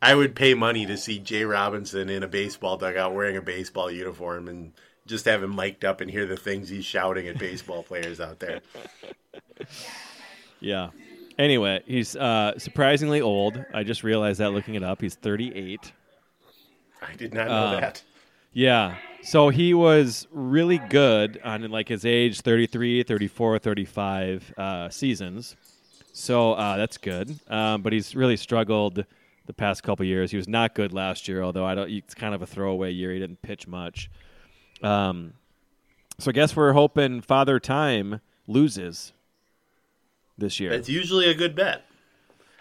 I would pay money to see J Robinson in a baseball dugout wearing a baseball uniform and just have him mic'd up and hear the things he's shouting at baseball players out there. Yeah. Anyway, he's uh, surprisingly old. I just realized that looking it up. He's 38. I did not know Uh, that. Yeah. So he was really good on like his age 33, 34, 35 uh, seasons. So uh, that's good. Um, but he's really struggled the past couple years. He was not good last year, although I don't. It's kind of a throwaway year. He didn't pitch much. Um, so I guess we're hoping Father Time loses this year. That's usually a good bet.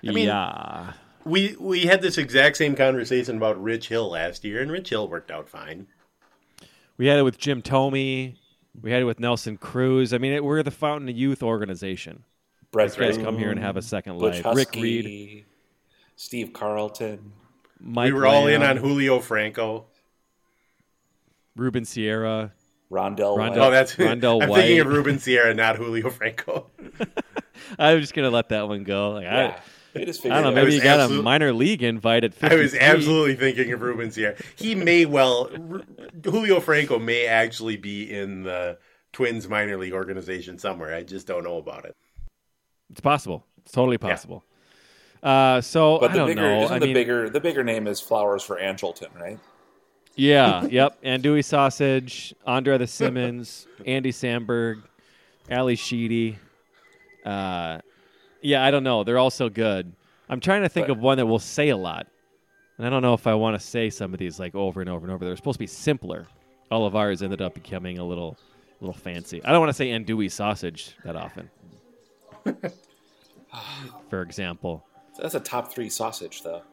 I mean- yeah. We we had this exact same conversation about Rich Hill last year, and Rich Hill worked out fine. We had it with Jim Thome. We had it with Nelson Cruz. I mean, it, we're the Fountain of Youth organization. Brett These guys come here and have a second Butch life. Rick Reed, Steve Carlton. Mike we were all in on Julio Franco. Ruben Sierra. Rondell, Rondell- White. Oh, that's Rondell I'm thinking of Ruben Sierra, not Julio Franco. I'm just gonna let that one go. Like, Yeah. I, I don't know. Maybe you got absolute- a minor league invite at 53. I was absolutely thinking of Ruben Sierra. He may well Julio Franco may actually be in the Twins minor league organization somewhere. I just don't know about it. It's possible. It's totally possible. Uh, so But I the don't bigger, know. isn't I the mean, bigger, the bigger name is Flowers for Andrelton, right? yeah, yep. Andouille Sausage, Andre the Simmons, Andy Samberg, Ally Sheedy. Uh, yeah, I don't know. They're all so good. I'm trying to think But- of one that will say a lot, and I don't know if I want to say some of these like over and over and over. They're supposed to be simpler. All of ours ended up becoming a little, little fancy. I don't want to say andouille sausage that often. For example, That's a top three sausage, though.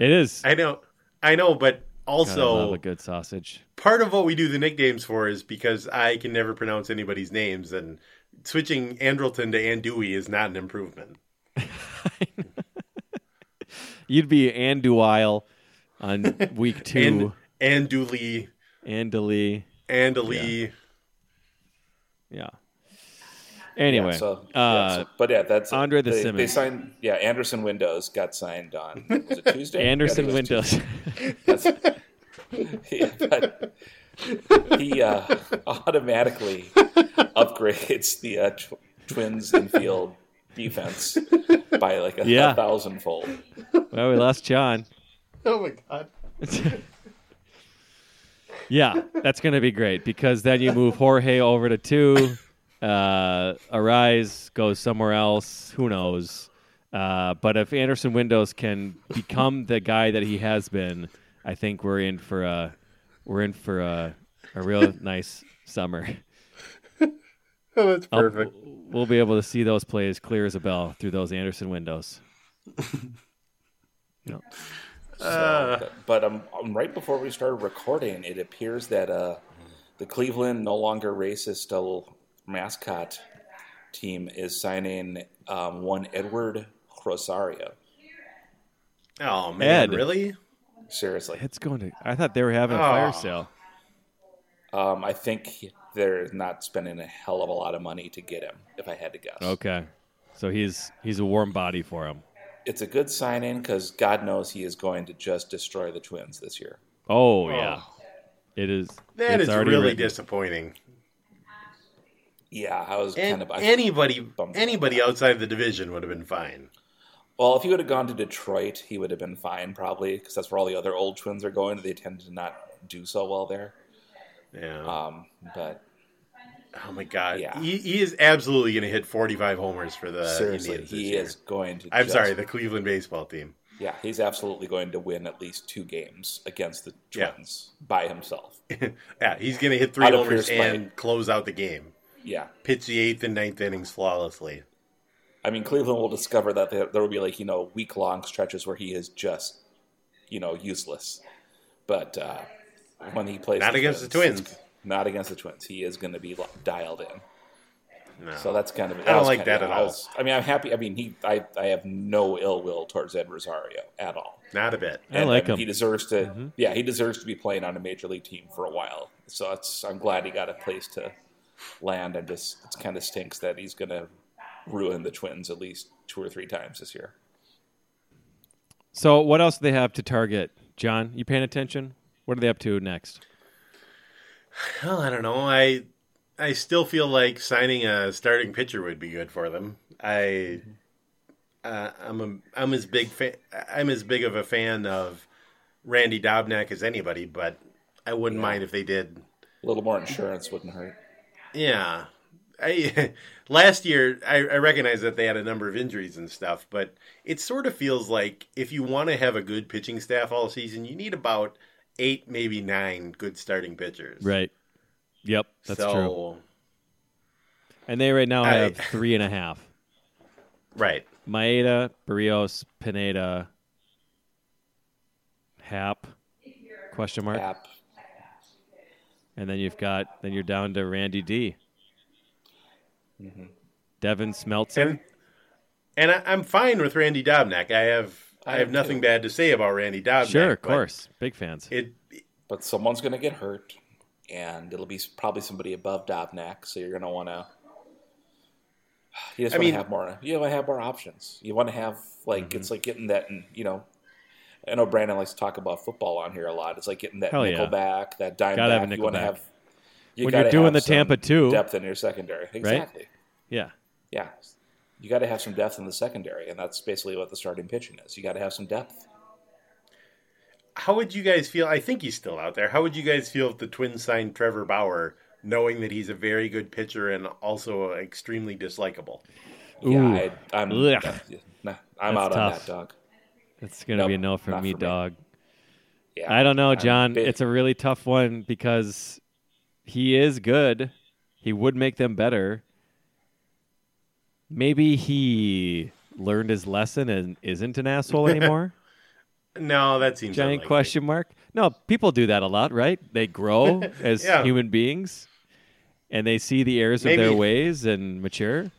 it is. I know, I know, but God, I love also a good sausage. part of what we do the nicknames for is because I can never pronounce anybody's names, and switching Andrelton to Andouille is not an improvement. You'd be Andouille on week two. And Andouille, Andali. Andali. Yeah. Anyway, yeah, so, yeah, uh, so- but yeah, that's Andre the they, They signed, yeah, Andersen Windows got signed on. Was it Tuesday? Andersen Yeah, it Windows. Tuesday. yeah, but he uh, automatically upgrades the uh, tw- Twins infield defense by like a, Yeah. thousandfold. well, we lost John. Oh my god! Yeah, that's going to be great because then you move Jorge over to two. Uh, Arraez goes somewhere else. Who knows? Uh, but if Andersen Windows can become the guy that he has been, I think we're in for a we're in for a, a real nice summer. Oh, that's I'll- perfect. we'll be able to see those plays clear as a bell through those Andersen windows. No. So, but, but um, um, right before we started recording, it appears that uh, the Cleveland no longer racist still mascot team is signing um, one Edward Rosario. Oh man, Ed. really? Seriously, It's going to. I thought they were having a fire Oh. sale. um, I think they're not spending a hell of a lot of money to get him. If I had to guess, Okay, so he's he's a warm body for him. it's a good signing because God knows he is going to just destroy the Twins this year. Oh yeah, it is. That it's is really written. disappointing. Yeah, I was And kind of I- anybody, bummed. anybody outside the division would have been fine. Well, if he would have gone to Detroit, he would have been fine, probably, because that's where all the other old twins are going. They tend to not do so well there. Yeah. Um, but oh my god. yeah. He, he is absolutely going to hit 45 homers for the seriously, Indians this he year. is going to. I'm just- sorry, the Cleveland baseball team. Yeah, he's absolutely going to win at least two games against the Yeah. Twins by himself. yeah, he's going to hit three Out homers and close out the game. Yeah, Pitch the eighth and ninth innings flawlessly. I mean, Cleveland will discover that there, there will be like you know week long stretches where he is just you know useless. But uh, when he plays, Not against the Twins. It's- not against the Twins, he is going to be dialed in. No. So that's kind of. I don't like that of- at I all. was- I mean, I'm happy. I mean, he. I. I have no ill will towards Ed Rosario at all. Not a bit. I like mean, him. He deserves to. Mm-hmm. Yeah, he deserves to be playing on a major league team for a while. So it's. I'm glad he got a place to land. And just it kind of stinks that he's going to ruin the Twins at least two or three times this year. So what else do they have to target? John, you paying attention? What are they up to next? Well, I don't know. I I still feel like signing a starting pitcher would be good for them. I uh, I'm a I'm as big fa- I'm as big of a fan of Randy Dobnak as anybody, but I wouldn't mind if they did. A little more insurance wouldn't hurt. Yeah, I last year I, I recognize that they had a number of injuries and stuff, but it sort of feels like if you want to have a good pitching staff all season, you need about eight, maybe nine good starting pitchers. Right. Yep, that's so, true. And they right now I- have three and a half. Right. Maeda, Berrios, Pineda, Happ, question mark, Happ. and then you've got then you're down to Randy D. Mm-hmm. Devin Smeltzer. And and I, I'm fine with Randy Dobnak. I have I, I have nothing too. bad to say about Randy Dobnak. sure, of course, big fans. It But someone's going to get hurt, and it'll be probably somebody above Dobnak. So you're going to want to. You just I want mean- to have more. You want to have more options. You want to have like Mm-hmm. it's like getting that. in- You know, I know Brandon likes to talk about football on here a lot. It's like getting that Hell yeah. nickel back, that dime Gotta have a back. You want to have. You When you're doing have the Tampa two- depth in your secondary. Exactly. Yeah, Yeah. You got to have some depth in the secondary, and that's basically what the starting pitching is. You got to have some depth. how would you guys feel? I think he's still out there. How would you guys feel if the Twins signed Trevor Bauer, knowing that he's a very good pitcher and also extremely dislikable? Ooh. Yeah, I, I'm. Ugh. Nah, I'm That's out on that dog. it's gonna be a no from not me, for me. dog. Yeah, I don't know, John. big- It's a really tough one because he is good. He would make them better. Maybe he learned his lesson and isn't an asshole anymore. No, that seems Giant unlikely. question mark. No, people do that a lot, right? They grow as Yeah. human beings and they see the errors of their ways and mature.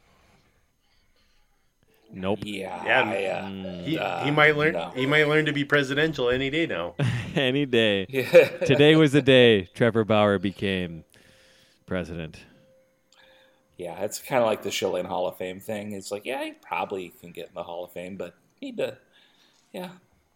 Nope. Yeah, Yeah, I, uh, He, uh, he might learn. no. He might learn to be presidential any day now. Any day. Yeah. Today was the day Trevor Bauer became president. Yeah, it's kind of like the Schilling Hall of Fame thing. It's like, yeah, he probably can get in the Hall of Fame, but need to, yeah.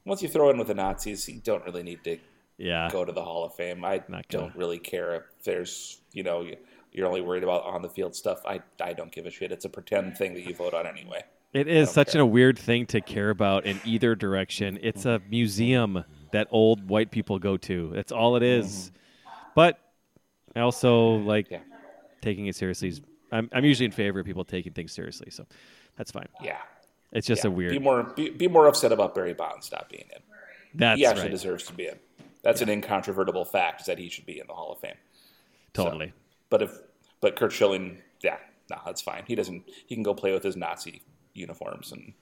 Once you throw in with the Nazis, you don't really need to Yeah. go to the Hall of Fame. I don't really care if there's, you know, you're only worried about on the field stuff. I, I don't give a shit. It's a pretend thing that you vote on anyway. It is such care. a weird thing to care about in either direction. It's a museum that old white people go to. That's all it is. Mm-hmm. But I also like Yeah. taking it seriously. is- I'm, I'm usually in favor of people taking things seriously, so that's fine. Yeah. It's just yeah. a weird. Be more, be, be more upset about Barry Bonds not being in. that's he actually right. deserves to be in. That's an incontrovertible fact that he should be in the Hall of Fame. Totally. But if but Curt Schilling, yeah, no, that's fine. He doesn't. He can go play with his Nazi uniforms and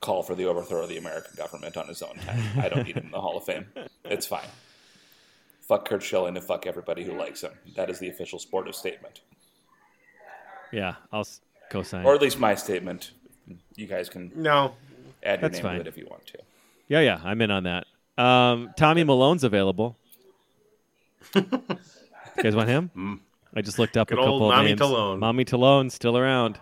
call for the overthrow of the American government on his own time. I don't need him in the Hall of Fame. It's fine. Fuck Curt Schilling and fuck everybody who likes him. That is the official sportive statement, Yeah, I'll s- co-sign. or at least my statement. You guys can No, add your That's name fine. to it if you want to. yeah, yeah, I'm in on that. Um, Tommy Milone's available. you guys want him? I just looked up Good a old couple of Mommy names. Talone. Mommy Talone's still around.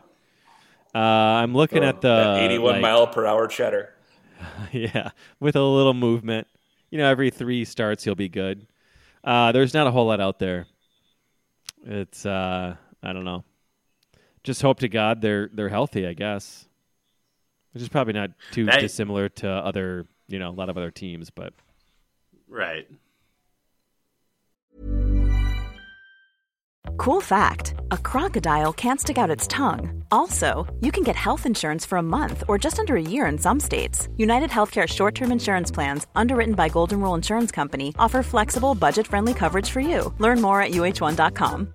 Uh, I'm looking at the 81 like- mile per hour cheddar. yeah, with a little movement. You know, every three starts he'll be good. Uh, there's not a whole lot out there. It's uh, I don't know. Just hope to God they're they're healthy. I guess, which is probably not too That- dissimilar to other you know a lot of other teams, but right. Cool fact a crocodile can't stick out its tongue. Also, you can get health insurance for a month or just under a year in some states. United Healthcare short term insurance plans, underwritten by Golden Rule Insurance Company, offer flexible, budget friendly coverage for you. Learn more at uh1.com.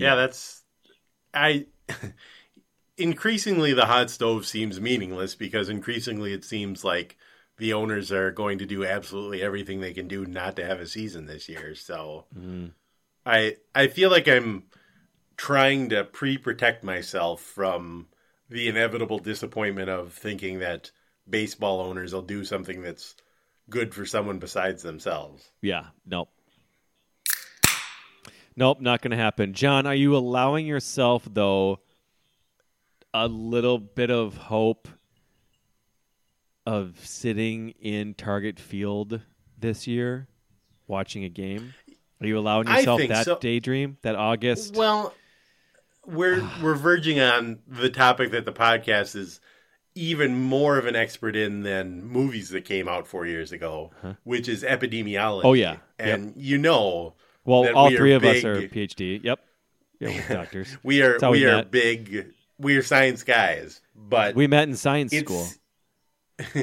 Yeah, that's I increasingly the hot stove seems meaningless because increasingly it seems like the owners are going to do absolutely everything they can do not to have a season this year. So mm-hmm. I I feel like I'm trying to pre-protect myself from the inevitable disappointment of thinking that baseball owners will do something that's good for someone besides themselves. yeah, nope. Nope, not going to happen. John, are you allowing yourself though a little bit of hope of sitting in target field this year watching a game? Are you allowing yourself that so. daydream, that August? Well, we're we're verging on the topic that the podcast is even more of an expert in than movies that came out four years ago, uh-huh. which is epidemiology. Oh, yeah. and you know, Well, all we three of us are PhD. Yep. Yeah, we're doctors. we are we, we are met. big we are science guys, but We met in science school.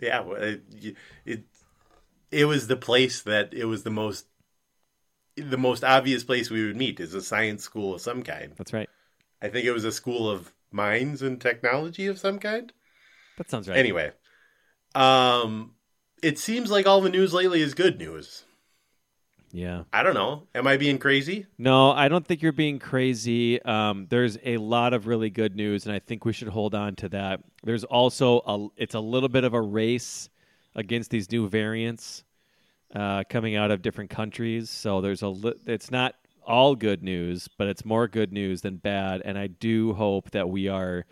yeah, it, it it was the place that it was the most the most obvious place we would meet is a science school of some kind. That's right. I think it was a school of mines and technology of some kind. That sounds right. Anyway, um, it seems like all the news lately is good news. Yeah. I don't know. Am I being crazy? No, I don't think you're being crazy. Um, there's a lot of really good news, and I think we should hold on to that. There's also a it's a little bit of a race against these new variants uh, coming out of different countries. So there's a li- it's not all good news, but it's more good news than bad. And I do hope that we are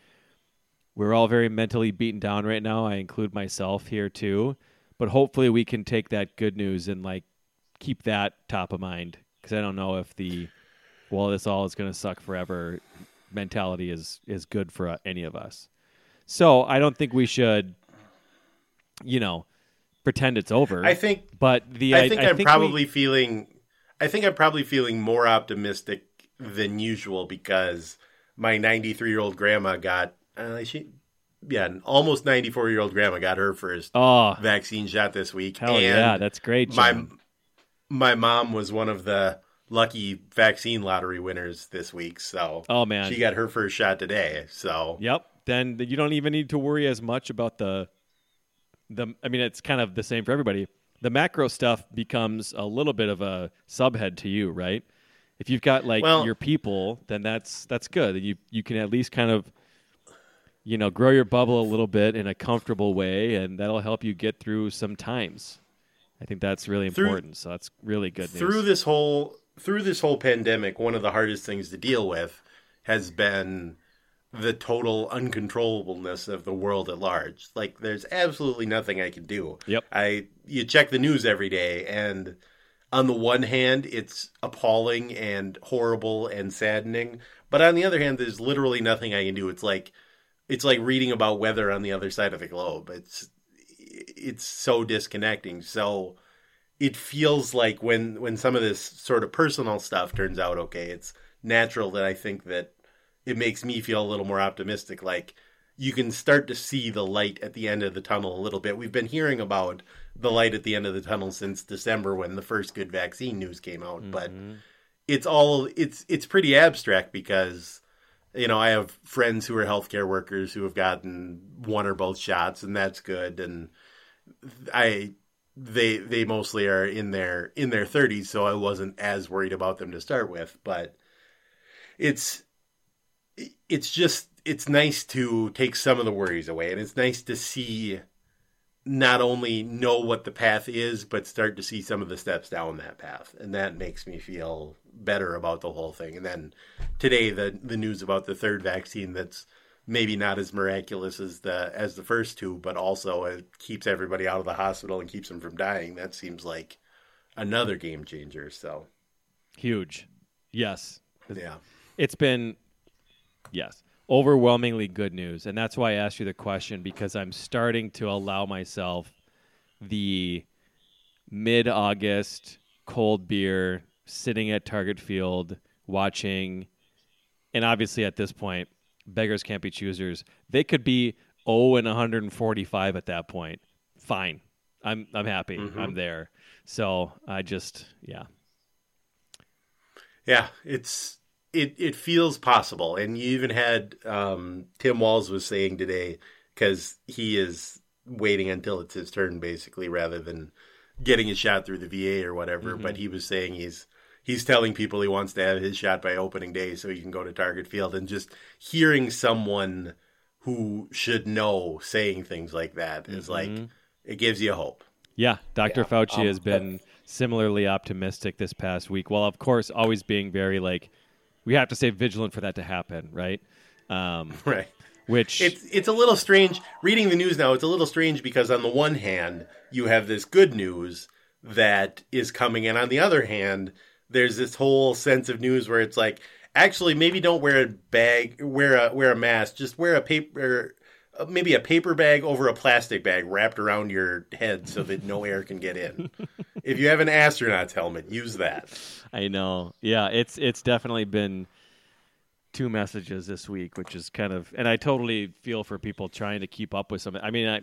we're all very mentally beaten down right now. I include myself here too. But hopefully we can take that good news and like keep that top of mind because I don't know if the well this all is going to suck forever mentality is is good for uh, any of us. So I don't think we should, you know, pretend it's over. I think but the I think I am we- probably feeling I think I'm probably feeling more optimistic than usual because my 93 year old grandma got uh, she yeah an almost 94 year old grandma got her first oh vaccine shot this week. hell and yeah that's great. my Jim. My mom was one of the lucky vaccine lottery winners this week, so Oh, man. she got her first shot today. So Yep. Then you don't even need to worry as much about the the I mean it's kind of the same for everybody. The macro stuff becomes a little bit of a subhead to you, right? If you've got like Well- your people, then that's that's good. You you can at least kind of you know, grow your bubble a little bit in a comfortable way and that'll help you get through some times. I think that's really Through- important. so that's really good news. through this whole through this whole pandemic, one of the hardest things to deal with has been the total uncontrollableness of the world at large. Like there's absolutely nothing I can do. Yep. I you check the news every day and on the one hand it's appalling and horrible and saddening, but on the other hand there's literally nothing I can do. It's like it's like reading about weather on the other side of the globe. It's it's so disconnecting. So it feels like when when some of this sort of personal stuff turns out okay, it's natural that I think that it makes me feel a little more optimistic. Like you can start to see the light at the end of the tunnel a little bit. We've been hearing about the light at the end of the tunnel since December when the first good vaccine news came out, but mm-hmm. it's all it's it's pretty abstract because you know I have friends who are healthcare workers who have gotten one or both shots, and that's good. And I they they mostly are in their in their 30s, so I wasn't as worried about them to start with. But it's it's just it's nice to take some of the worries away, and it's nice to see not only know what the path is, but start to see some of the steps down that path, and that makes me feel better about the whole thing. And then today, the the news about the third vaccine that's maybe not as miraculous as the as the first two, but also it keeps everybody out of the hospital and keeps them from dying. That seems like another game changer. So Huge. Yes. yeah, it's been yes overwhelmingly good news and that's why i asked you the question because i'm starting to allow myself the mid-august cold beer sitting at target field watching and obviously at this point beggars can't be choosers. They could be 0 and 145 at that point. Fine. I'm i'm happy. I'm there. So i just yeah. Yeah, it's it it feels possible, and you even had um, Tim Walz was saying today because he is waiting until it's his turn, basically, rather than getting a shot through the VA or whatever. But he was saying he's he's telling people he wants to have his shot by opening day so he can go to Target Field, and just hearing someone who should know saying things like that is like it gives you hope. Yeah, Dr. Yeah, Fauci um, has been similarly optimistic this past week. While of course always being very like we have to stay vigilant for that to happen, right? Um, Right. which It's it's a little strange reading the news now. It's a little strange because on the one hand, you have this good news that is coming, and on the other hand, there's this whole sense of news where it's like Actually, maybe don't wear a bag, wear a wear a mask. Just wear a paper, uh, maybe a paper bag over a plastic bag wrapped around your head so that no air can get in. if you have an astronaut's helmet, use that. I know. Yeah, it's it's definitely been two messages this week, which is kind of, and I totally feel for people trying to keep up with something. I mean, I,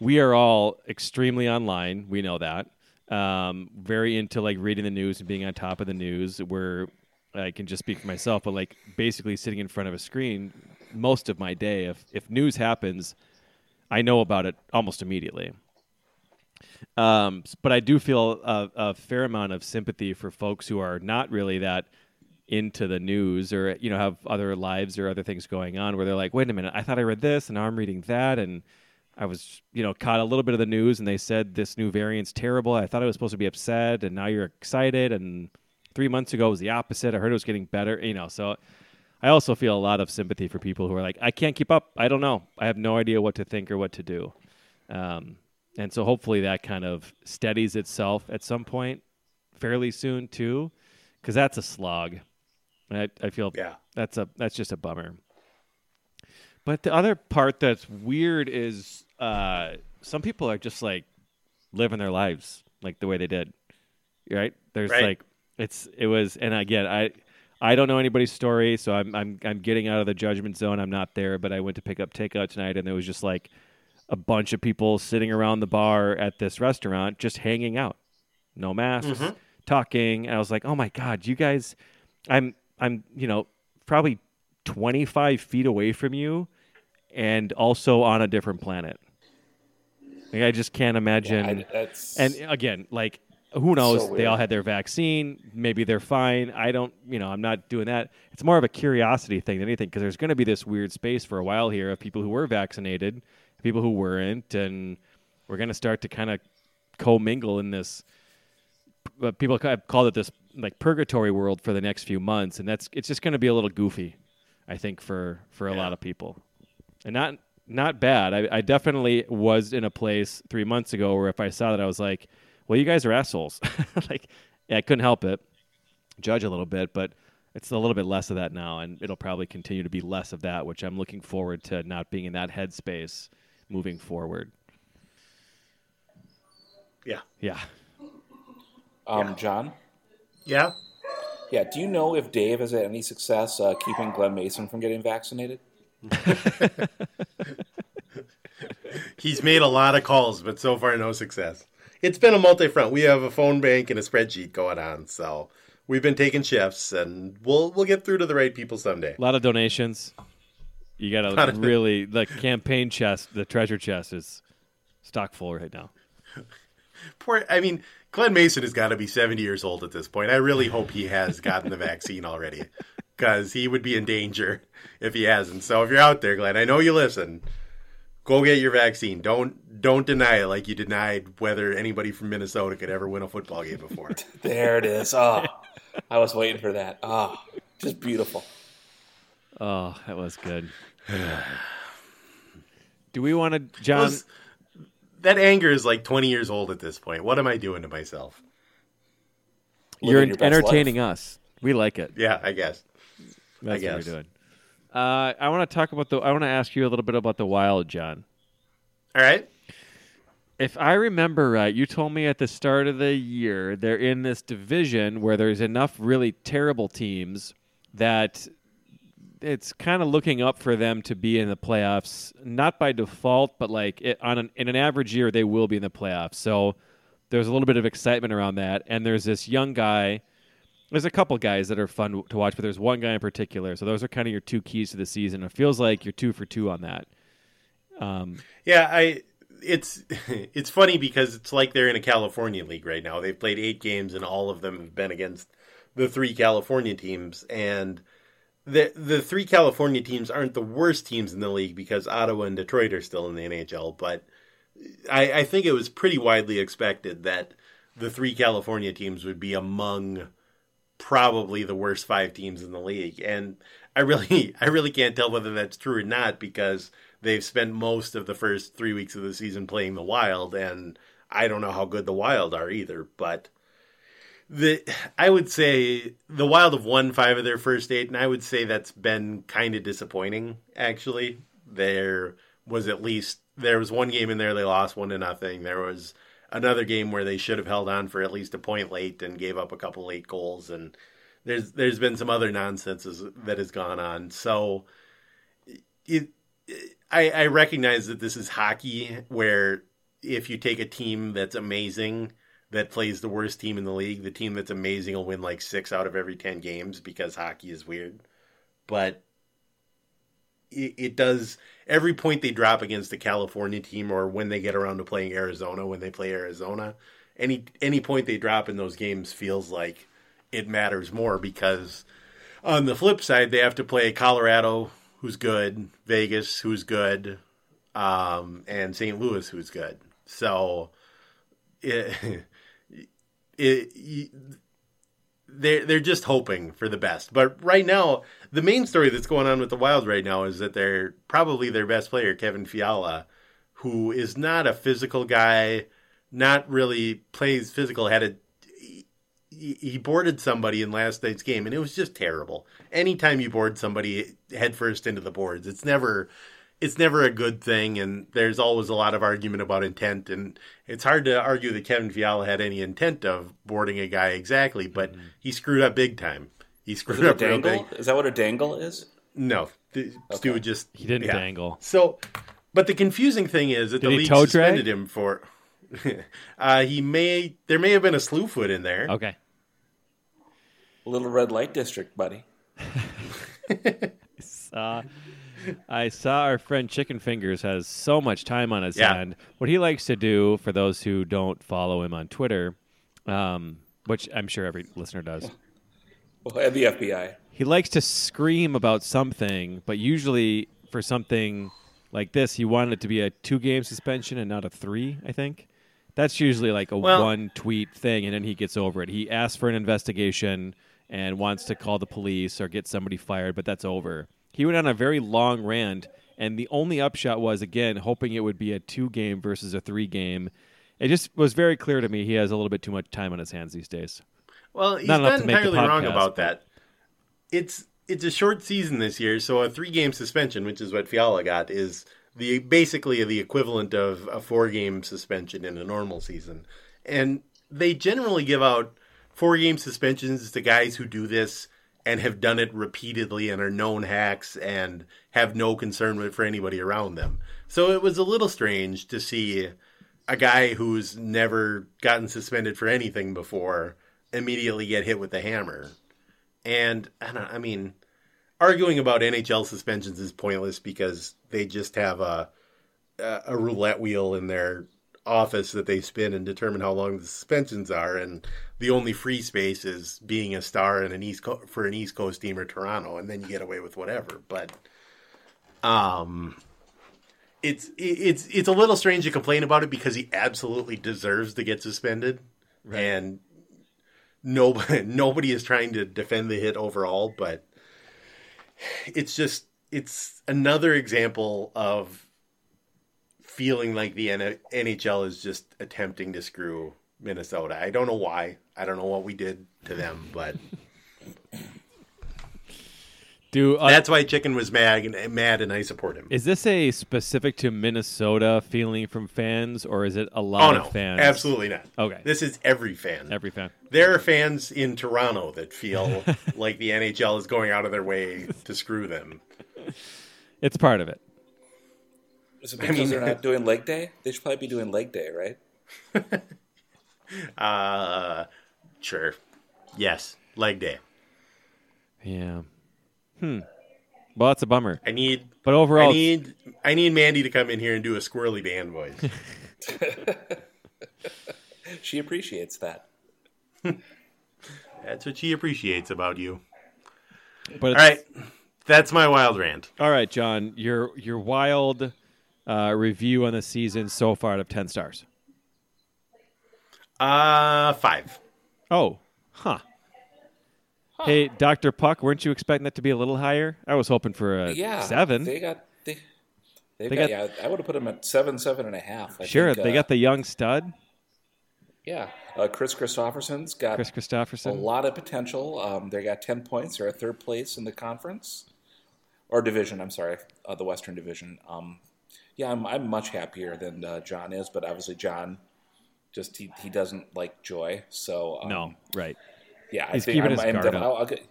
we are all extremely online. We know that. Um, very into like reading the news and being on top of the news. Where I can just speak for myself, but like basically sitting in front of a screen most of my day. If if news happens, I know about it almost immediately. Um, but I do feel a, a fair amount of sympathy for folks who are not really that into the news or you know have other lives or other things going on where they're like wait a minute i thought i read this and now i'm reading that and i was you know caught a little bit of the news and they said this new variant's terrible. I thought i was supposed to be upset and now you're excited. And three months ago was the opposite. I heard it was getting better you know so i also feel a lot of sympathy for people who are like i can't keep up. I don't know. I have no idea what to think or what to do. Um, and so hopefully that kind of steadies itself at some point fairly soon too because that's a slog. I, I feel Yeah. that's a that's just a bummer. But the other part that's weird is uh, some people are just like living their lives like the way they did. Right? There's Right. like it's it was and again I I don't know anybody's story, so I'm I'm I'm getting out of the judgment zone. I'm not there, but I went to pick up takeout tonight and there was just like a bunch of people sitting around the bar at this restaurant just hanging out. No masks, talking. And I was like, "Oh my god, you guys I'm I'm you know probably 25 feet away from you and also on a different planet. Like, I just can't imagine. I, that's and again, like who knows? So they all had their vaccine. Maybe they're fine. I don't. You know, I'm not doing that. It's more of a curiosity thing than anything because there's going to be this weird space for a while here of people who were vaccinated, people who weren't, and we're going to start to kind of commingle in this uh, people have called it this like purgatory world for the next few months, and that's it's just going to be a little goofy, I think for for a lot of people, and not not bad. I, I definitely was in a place three months ago where if I saw that, I was like, "Well, you guys are assholes." like, yeah, I couldn't help it, judge a little bit, but it's a little bit less of that now, and it'll probably continue to be less of that, which I'm looking forward to not being in that headspace moving forward. Yeah. Yeah. um, John. Yeah. Yeah, do you know if Dave has had any success uh, keeping Glen Mason from getting vaccinated? He's made a lot of calls, but so far no success. It's been a multi-front. We have a phone bank and a spreadsheet going on, so we've been taking shifts, and we'll we'll get through to the right people someday. A lot of donations. You got to really the campaign chest, the treasure chest is stock full right now. Poor, I mean, Glen Mason has got to be seventy years old at this point. I really hope he has gotten the vaccine already, because he would be in danger if he hasn't. So if you're out there, Glen, I know you listen. Go get your vaccine. Don't don't deny it like you denied whether anybody from Minnesota could ever win a football game before. There it is. Oh, I was waiting for that. Oh, just beautiful. Oh, that was good. Do we want to, John? Those- that anger is like 20 years old at this point. What am I doing to myself? you're your best entertaining us. We like it. Yeah, I guess. That's guess. what we're doing. Uh, I want to talk about the. I want to ask you a little bit about the Wild, John. All right. If I remember right, you told me at the start of the year they're in this division where there's enough really terrible teams that it's kind of looking up for them to be in the playoffs, not by default, but like it, on an, in an average year they will be in the playoffs. So there's a little bit of excitement around that, and there's this young guy. There's a couple guys that are fun to watch, but there's one guy in particular. So those are kind of your two keys to the season. It feels like you're two for two on that. Um, Yeah, I it's it's funny because it's like they're in a California league right now. They've played 8 games and all of them have been against the three California teams and the the three California teams aren't the worst teams in the league because Ottawa and Detroit are still in the NHL, but I, I think it was pretty widely expected that the three California teams would be among probably the worst five teams in the league. And I really I really can't tell whether that's true or not because they've spent most of the first three weeks of the season playing the Wild, and I don't know how good the Wild are either. But the I would say the Wild have won five of their first eight, and I would say that's been kind of disappointing. Actually, there was at least there was one game in there they lost one to nothing. There was another game where they should have held on for at least a point late and gave up a couple late goals, and there's there's been some other nonsense that has gone on. So it, I, I recognize that this is hockey, where if you take a team that's amazing that plays the worst team in the league, the team that's amazing will win like six out of every 10 games because hockey is weird. But it, it does, every point they drop against the California team or when they get around to playing Arizona, when they play Arizona, any, any point they drop in those games feels like it matters more because on the flip side, they have to play Colorado, who's good, Vegas, who's good, um, and St. Louis, who's good. So, it, it, they're they're just hoping for the best. But right now, the main story that's going on with the Wild right now is that they're probably their best player, Kevin Fiala, who is not a physical guy, not really plays physical. Had a he boarded somebody in last night's game, and it was just terrible. Anytime you board somebody headfirst into the boards, it's never it's never a good thing, and there's always a lot of argument about intent, and it's hard to argue that Kevin Fiala had any intent of boarding a guy exactly, but mm-hmm. he screwed up big time. He screwed up real big. Is that what a dangle is? No, okay. Stu just he didn't yeah. dangle. So, but the confusing thing is that Did the league suspended drag? him for. uh, he may there may have been a slew foot in there. Okay. Little red light district, buddy. uh, I saw our friend Chicken Fingers has so much time on his yeah. hand. What he likes to do, for those who don't follow him on Twitter, um, which I'm sure every listener does. Well, and the FBI. He likes to scream about something, but usually for something like this, he wanted it to be a two game suspension and not a three, I think. That's usually like a well, one tweet thing, and then he gets over it. He asks for an investigation and wants to call the police or get somebody fired, but that's over. He went on a very long rant, and the only upshot was again hoping it would be a two game versus a three game. It just was very clear to me he has a little bit too much time on his hands these days. Well, he's not, not entirely wrong about that. It's it's a short season this year, so a three game suspension, which is what Fiala got, is the basically the equivalent of a four game suspension in a normal season. And they generally give out four game suspensions to guys who do this and have done it repeatedly and are known hacks and have no concern with for anybody around them. So it was a little strange to see a guy who's never gotten suspended for anything before immediately get hit with the hammer. And I, I mean, arguing about NHL suspensions is pointless because they just have a a roulette wheel in their office that they spin and determine how long the suspensions are, and the only free space is being a star in an East Co- for an East Coast team or Toronto, and then you get away with whatever. But, um, it's it's it's a little strange to complain about it because he absolutely deserves to get suspended, right. and nobody nobody is trying to defend the hit overall, but it's just it's another example of feeling like the NHL is just attempting to screw Minnesota. I don't know why. I don't know what we did to them, but do uh, that's why Chicken was mad and mad, and I support him. Is this a specific to Minnesota feeling from fans, or is it a lot oh, no, of fans? Absolutely not. Okay, this is every fan. Every fan. There are fans in Toronto that feel like the NHL is going out of their way to screw them. It's part of it. Is it because I mean, they're not doing leg day? They should probably be doing leg day, right? uh, sure. Yes, leg day. Yeah. Hmm. Well, that's a bummer. I need, but overall, I need, I need Mandy to come in here and do a squirrely band voice. she appreciates that. that's what she appreciates about you. But all right, that's my wild rant. All right, John, your your wild uh, review on the season so far out of 10 stars? Uh, five. Oh, huh. huh. Hey, Dr. Puck, weren't you expecting that to be a little higher? I was hoping for a yeah, seven. They got, they, they got, got, yeah, I would have put them at seven, seven and a half. I sure, think, they uh, got the young stud. Yeah, uh, Chris Christopherson's got Chris Christopherson. a lot of potential. Um, they got ten points. They're at third place in the conference or division. I'm sorry, uh, the Western Division. Um, yeah, I'm, I'm much happier than uh, John is, but obviously John just he, he doesn't like joy. So um, No, right. yeah, I He's think keeping I'm, his I'm guard defi- up. I'll, I'll get,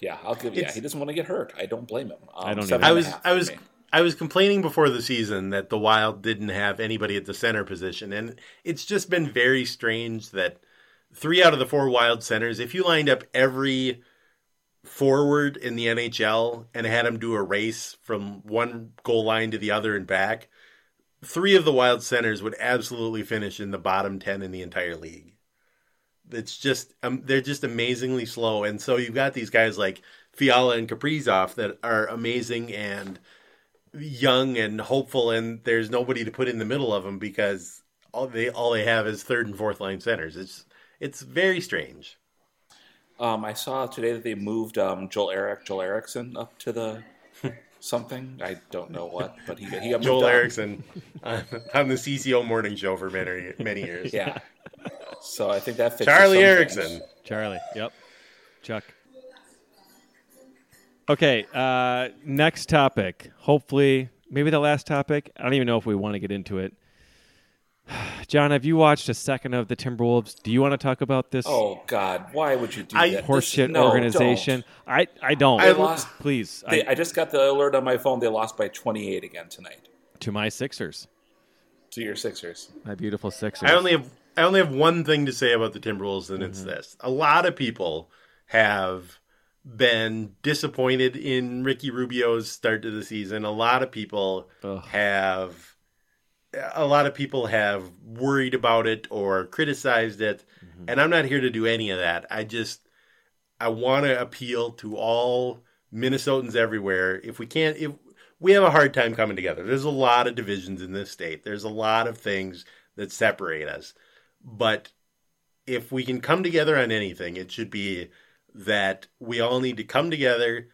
yeah, I'll give. Yeah, he doesn't want to get hurt. I don't blame him. Um, I don't seven either. I was I was me. I was complaining before the season that the Wild didn't have anybody at the center position, and it's just been very strange that three out of the four Wild centers, if you lined up every forward in the NHL and had him do a race from one goal line to the other and back, three of the Wild centers would absolutely finish in the bottom ten in the entire league. It's just um, they're just amazingly slow, and so you've got these guys like Fiala and Kaprizov that are amazing and young and hopeful, and there's nobody to put in the middle of them because all they all they have is third and fourth line centers. It's it's very strange. Um, I saw today that they moved um, Joel Eric Joel Eriksson up to the something. I don't know what, but he he got moved Joel up. Erickson on, on the CCO morning show for many many years. Yeah. So I think that fits Charlie some Erickson. things. Charlie. Yep. Chuck. Okay. Uh, next topic. Hopefully, maybe the last topic. I don't even know if we want to get into it. John, have you watched a second of the Timberwolves? Do you want to talk about this Oh God, why would you do I- that? horseshit no, organization? I I don't. I lost- Please, They, I, I just got the alert on my phone. They lost by 28 again tonight to my Sixers, to your Sixers. my beautiful Sixers. I only have I only have one thing to say about the Timberwolves, and it's mm-hmm. this: a lot of people have been disappointed in Ricky Rubio's start to the season. A lot of people Ugh. have a lot of people have worried about it or criticized it, mm-hmm. and I'm not here to do any of that. I just I want to appeal to all Minnesotans everywhere. If we can't, if we have a hard time coming together, there's a lot of divisions in this state. There's a lot of things that separate us, but if we can come together on anything, it should be that we all need to come together,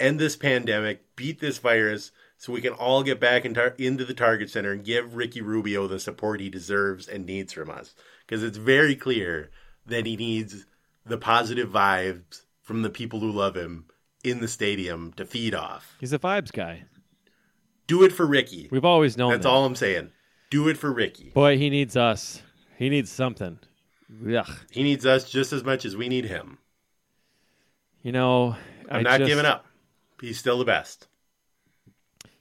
end this pandemic, beat this virus, so we can all get back in tar- into the Target Center and give Ricky Rubio the support he deserves and needs from us. Because it's very clear that he needs the positive vibes from the people who love him in the stadium to feed off. He's a vibes guy. Do it for Ricky. We've always known That's that. all I'm saying. Do it for Ricky. Boy, he needs us. He needs something. Ugh. He needs us just as much as we need him. You know, I'm I not just- giving up. He's still the best.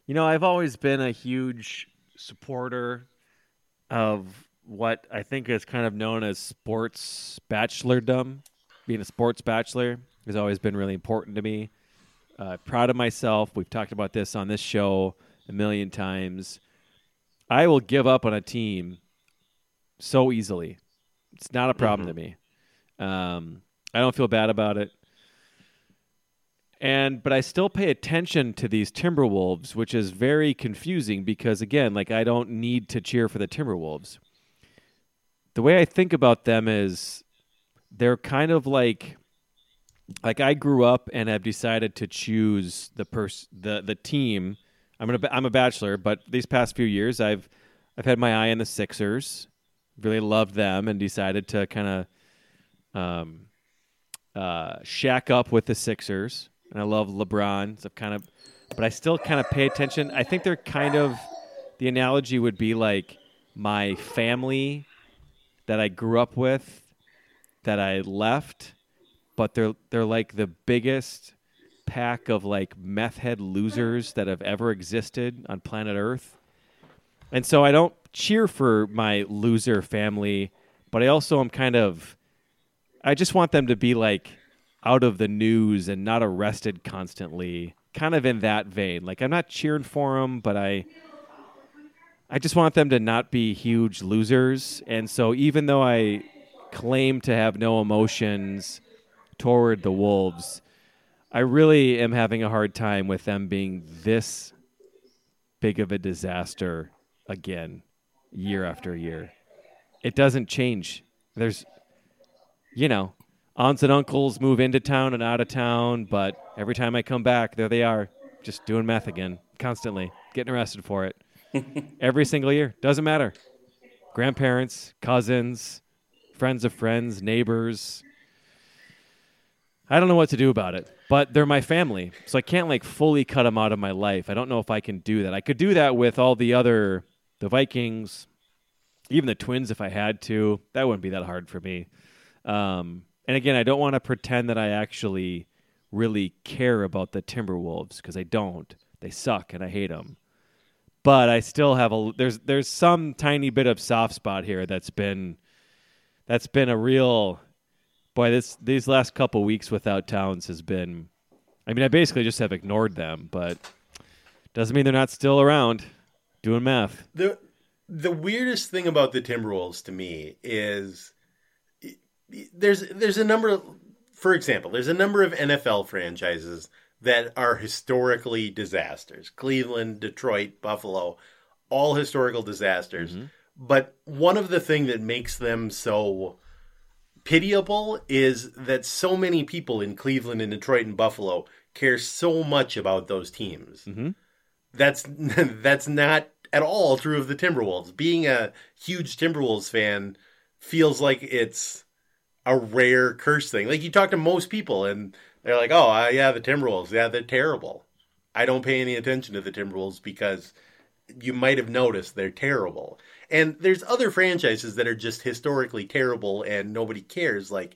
You know, I've always been a huge supporter of what I think is kind of known as sports bachelordom. Being a sports bachelor has always been really important to me. Uh, proud of myself. We've talked about this on this show a million times. I will give up on a team so easily. It's not a problem to me. Um, I don't feel bad about it and but I still pay attention to these Timberwolves, which is very confusing because again, like I don't need to cheer for the Timberwolves. The way I think about them is they're kind of like like I grew up and have decided to choose the pers- the the team. I'm gonna I'm a bachelor, but these past few years I've I've had my eye on the Sixers. Really loved them and decided to kind of um, uh, shack up with the Sixers, and I love LeBron. So kind of, but I still kind of pay attention. I think they're kind of the analogy would be like my family that I grew up with, that I left, but they're they're like the biggest pack of like meth head losers that have ever existed on planet Earth. And so I don't cheer for my loser family, but I also am kind of I just want them to be like out of the news and not arrested constantly, kind of in that vein. Like I'm not cheering for them, but I I just want them to not be huge losers. And so even though I claim to have no emotions toward the Wolves, I really am having a hard time with them being this big of a disaster again year after year. It doesn't change. There's you know, aunts and uncles move into town and out of town, but every time I come back, there they are, just doing meth again, constantly, getting arrested for it. every single year. Doesn't matter. Grandparents, cousins, friends of friends, neighbors. I don't know what to do about it, but they're my family, so I can't like fully cut them out of my life. I don't know if I can do that. I could do that with all the other, the Vikings, even the Twins if I had to. That wouldn't be that hard for me. Um, and again, I don't want to pretend that I actually really care about the Timberwolves because I don't. They suck and I hate them. But I still have a there's there's some tiny bit of soft spot here that's been that's been a real boy this these last couple weeks without Towns has been I mean I basically just have ignored them, but doesn't mean they're not still around doing math. The the weirdest thing about the Timberwolves to me is there's there's a number of for example, there's a number of NFL franchises that are historically disasters. Cleveland, Detroit, Buffalo, all historical disasters. Mm-hmm. But one of the things that makes them so pitiable is that so many people in Cleveland and Detroit and Buffalo care so much about those teams. Mm-hmm. That's that's not at all true of the Timberwolves. Being a huge Timberwolves fan feels like it's a rare curse thing. Like you talk to most people and they're like, "Oh, uh, yeah, the Timberwolves, yeah, they're terrible." I don't pay any attention to the Timberwolves because you might have noticed they're terrible. And there's other franchises that are just historically terrible and nobody cares like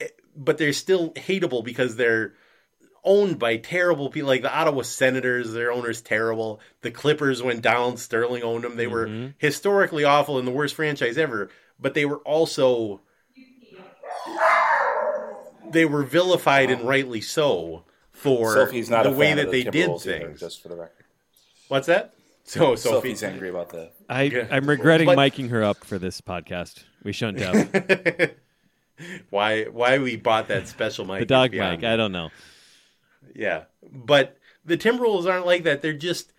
eh, but they're still hateable because they're owned by terrible people like the Ottawa Senators, their owner's terrible. The Clippers went down, Sterling owned them. They mm-hmm. were historically awful and the worst franchise ever, but they were also they were vilified and rightly so for Sophie's not the way that they did things. Either, just for the record. What's that? So Sophie's angry about the. I, I'm regretting but, miking her up for this podcast. We shouldn't have. why? Why we bought that special mic? the dog mic. Me. I don't know. Yeah, but the Timberwolves aren't like that. They're just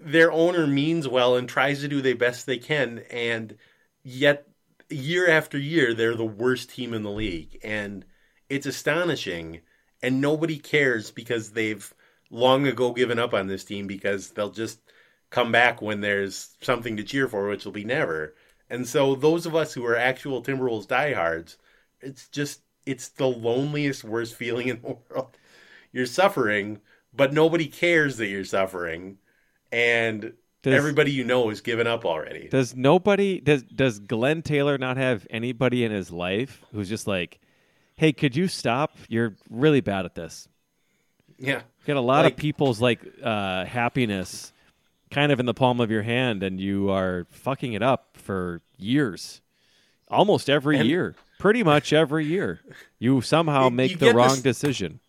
their owner means well and tries to do the best they can, and yet year after year they're the worst team in the league, and it's astonishing. And nobody cares because they've long ago given up on this team because they'll just come back when there's something to cheer for, which will be never. And so those of us who are actual Timberwolves diehards, it's just it's the loneliest, worst feeling in the world. You're suffering, but nobody cares that you're suffering, and does, everybody you know is given up already. Does nobody does does Glen Taylor not have anybody in his life who's just like, "Hey, could you stop? You're really bad at this." Yeah, you got a lot like, of people's like uh, happiness kind of in the palm of your hand, and you are fucking it up for years, almost every and, year, pretty much every year. You somehow make you the wrong this, decision.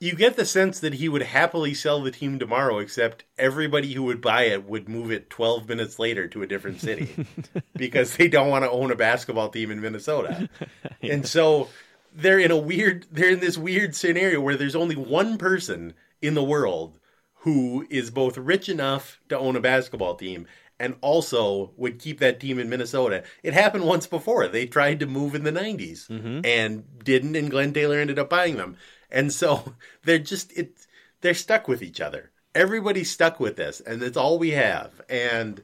You get the sense that he would happily sell the team tomorrow, except everybody who would buy it would move it 12 minutes later to a different city because they don't want to own a basketball team in Minnesota. And so they're in a weird they're in this weird scenario where there's only one person in the world who is both rich enough to own a basketball team and also would keep that team in Minnesota. It happened once before. They tried to move in the 90s mm-hmm. and didn't and Glen Taylor ended up buying them. And so they're just it they're stuck with each other. Everybody's stuck with this and it's all we have. And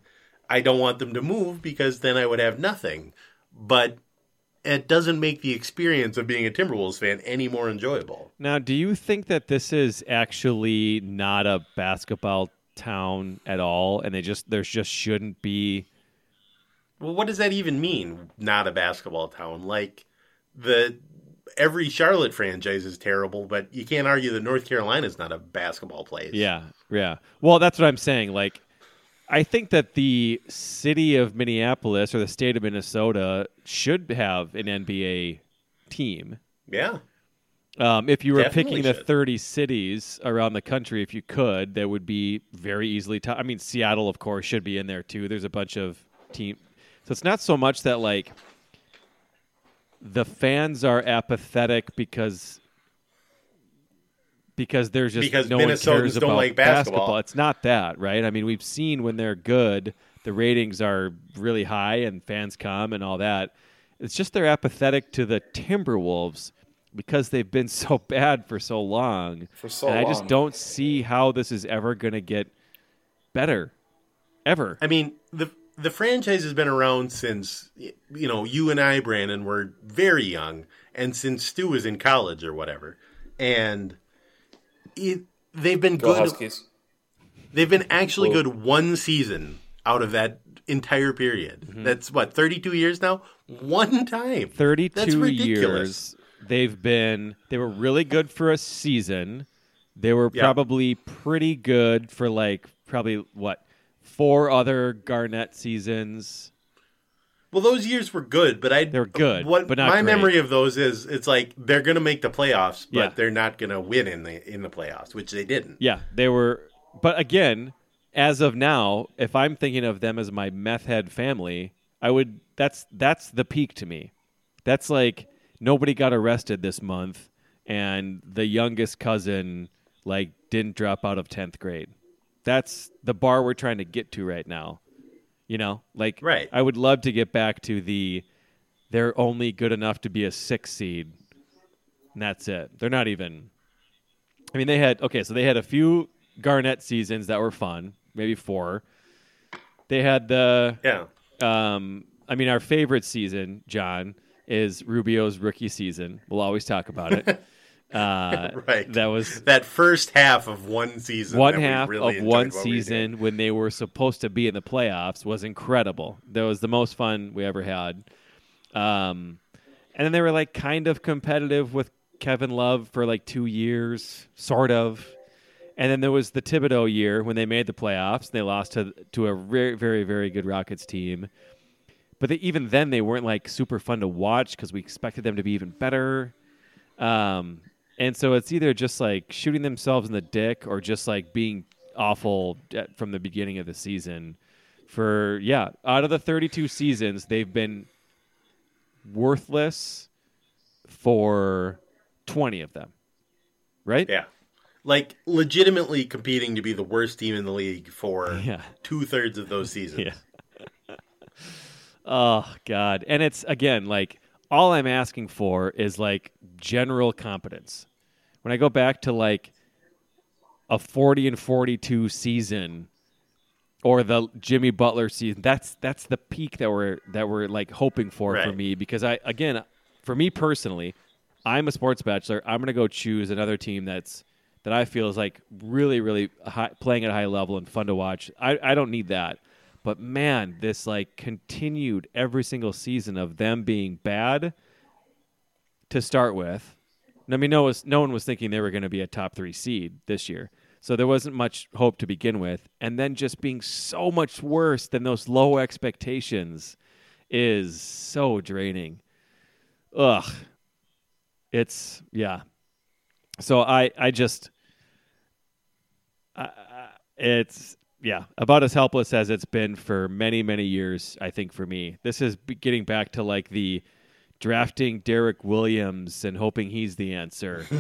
I don't want them to move because then I would have nothing. But it doesn't make the experience of being a Timberwolves fan any more enjoyable. Now, do you think that this is actually not a basketball town at all, and they just there just shouldn't be? Well, what does that even mean? Not a basketball town, like the every Charlotte franchise is terrible, but you can't argue that North Carolina is not a basketball place. Yeah, yeah. Well, that's what I'm saying. Like I think that the city of Minneapolis or the state of Minnesota should have an NBA team. Yeah. Um, if you were Definitely picking should. the 30 cities around the country, if you could, that would be very easily. T- I mean, Seattle, of course, should be in there too. There's a bunch of team. So it's not so much that like the fans are apathetic because because there's just because no Minnesotans one cares don't about like basketball. basketball. It's not that, right? I mean, we've seen when they're good, the ratings are really high and fans come and all that. It's just they're apathetic to the Timberwolves because they've been so bad for so long. For so and long. I just don't see how this is ever going to get better. Ever. I mean, the the franchise has been around since you know you and I, Brandon, were very young, and since Stu was in college or whatever, and it, they've been Go good. Huskies. They've been actually good one season out of that entire period. Mm-hmm. That's what thirty two years now. One time, That's 32 ridiculous. years they've been they were really good for a season they were Yeah. probably pretty good for like probably what four other garnett seasons Well, those years were good, but I They were good, What but not my great. memory of those is it's like they're going to make the playoffs, but Yeah. they're not going to win in the in the playoffs, which they didn't. yeah they were but again as of now if i'm thinking of them as my meth head family i would that's that's the peak to me that's like nobody got arrested this month and the youngest cousin like didn't drop out of 10th grade that's the bar we're trying to get to right now you know like Right. i would love to get back to the they're only good enough to be a six seed and that's it they're not even i mean they had okay so they had a few garnett seasons that were fun maybe four they had the Yeah, um, I mean, our favorite season, John, is Rubio's rookie season. We'll always talk about it. Uh, right. That was that first half of one season. one half really of one what we were season when they were supposed to be in the playoffs was incredible. That was the most fun we ever had. Um, and then they were like kind of competitive with Kevin Love for like two years, sort of. And then there was the Thibodeau year when they made the playoffs. They lost to to a very very very good Rockets team. But they, even then, they weren't like super fun to watch because we expected them to be even better. Um, and so it's either just like shooting themselves in the dick or just like being awful from the beginning of the season. For yeah, out of the 32 seasons, they've been worthless for 20 of them. Right? Yeah. Like legitimately competing to be the worst team in the league for Yeah. two thirds of those seasons. Yeah. Oh God. And it's again like all I'm asking for is like general competence. When I go back to like a 40 and 42 season or the Jimmy Butler season, that's that's the peak that we're that we're like hoping for for me because I again for me personally, I'm a sports bachelor. I'm going to go choose another team that's that I feel is like really really high, playing at a high level and fun to watch. I I don't need that. But man, this like continued every single season of them being bad to start with. I mean, no, was, no one was thinking they were going to be a top three seed this year. So there wasn't much hope to begin with. And then just being so much worse than those low expectations is so draining. Ugh. It's, yeah. So I, I just, I, it's, yeah, about as helpless as it's been for many, many years, I think, for me. This is getting back to like the drafting Derrick Williams and hoping he's the answer.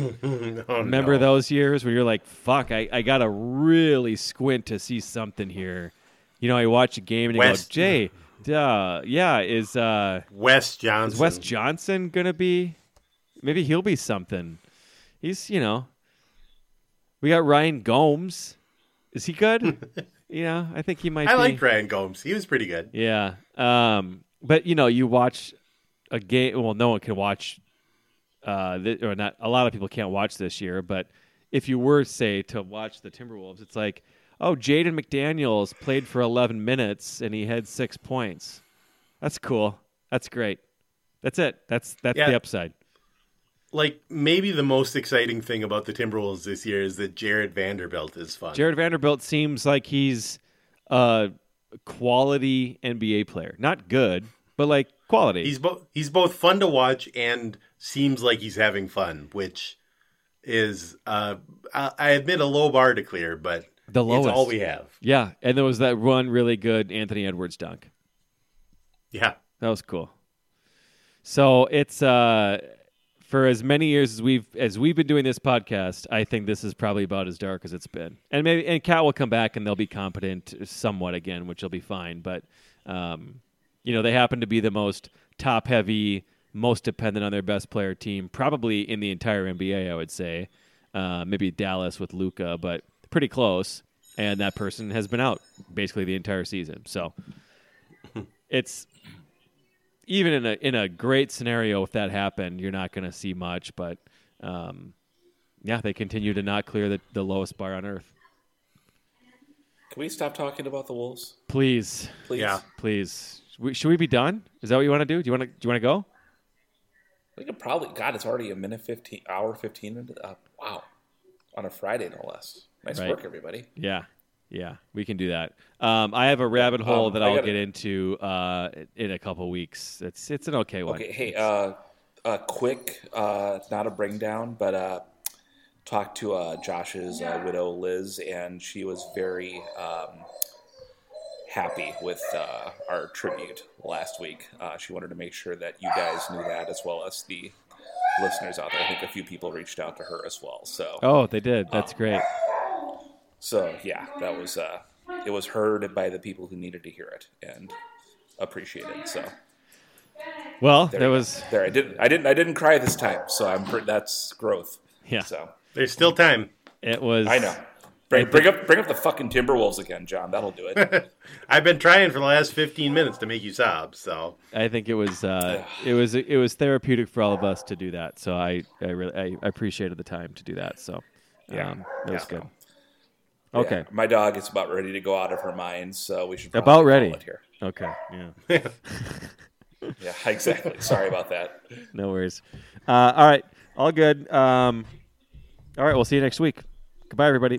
Oh, Remember no. those years where you're like, fuck, I, I got to really squint to see something here. You know, I watch a game and you West- go, Jay, duh, yeah, is, uh, Wes Johnson. is Wes Johnson going to be? Maybe he'll be something. He's, you know, we got Ryan Gomes. Is he good? know, I think he might I be. liked Ryan Gomes. He was pretty good. Yeah. Um, but you know, you watch a game. Well, no one can watch. Uh, th- or not. A lot of people can't watch this year. But if you were, say, to watch the Timberwolves, it's like, oh, Jaden McDaniels played for 11 minutes and he had six points. That's cool. That's great. That's it. That's that's Yeah. the upside. Like maybe the most exciting thing about the Timberwolves this year is that Jarred Vanderbilt is fun. Jarred Vanderbilt seems like he's a quality NBA player. Not good, but like quality. He's both he's both fun to watch and seems like he's having fun, which is uh I, I admit a low bar to clear, but The it's lowest. all we have. Yeah, and there was that one really good Anthony Edwards dunk. Yeah. That was cool. So it's uh for as many years as we've as we've been doing this podcast, I think this is probably about as dark as it's been. And maybe and KAT will come back and they'll be competent somewhat again, which will be fine. But um, you know, they happen to be the most top heavy, most dependent on their best player team, probably in the entire NBA, I would say. Uh, maybe Dallas with Luka, but pretty close. And that person has been out basically the entire season. So it's even in a in a great scenario, if that happened, you're not going to see much. But um, yeah, they continue to not clear the, the lowest bar on earth. Can we stop talking about the Wolves, Please, please? Yeah. please. We, should we be done? Is that what you want to do? Do you want to? Do you want to go? We could probably. God, it's already a minute fifteen, hour fifteen. Into, uh, wow, on a Friday, no less. Nice Right. work, everybody. Yeah, yeah, we can do that. Um, I have a rabbit hole Um, that I'll gotta- get into uh, in a couple weeks. It's it's an okay one. Okay, hey, uh, uh, quick, uh, not a bring down, but uh, talked to uh, Josh's uh, widow Liz, and she was very um, happy with uh, our tribute last week. Uh, she wanted to make sure that you guys knew that, as well as the listeners out there. I think a few people reached out to her as well. So, Oh, they did. That's great. so yeah, that was uh, it was heard by the people who needed to hear it and appreciated. So. Well, There that you go. was there. I didn't. I didn't. I didn't cry this time. So I'm. That's growth. Yeah. So There's still time. it was. I know. Bring, bring up. Bring up the fucking Timberwolves again, John. That'll do it. I've been trying for the last 15 minutes to make you sob. So I think it was uh, it was it was therapeutic for all of us to do that. So I I really I appreciated the time to do that. So Yeah. um, it was Yeah. good. Okay, Yeah. My dog is about ready to go out of her mind, so we should probably about ready. it here. Okay, yeah, Yeah, exactly. Sorry about that. no worries. Uh, all right, all good. Um, all right, we'll see you next week. Goodbye, everybody.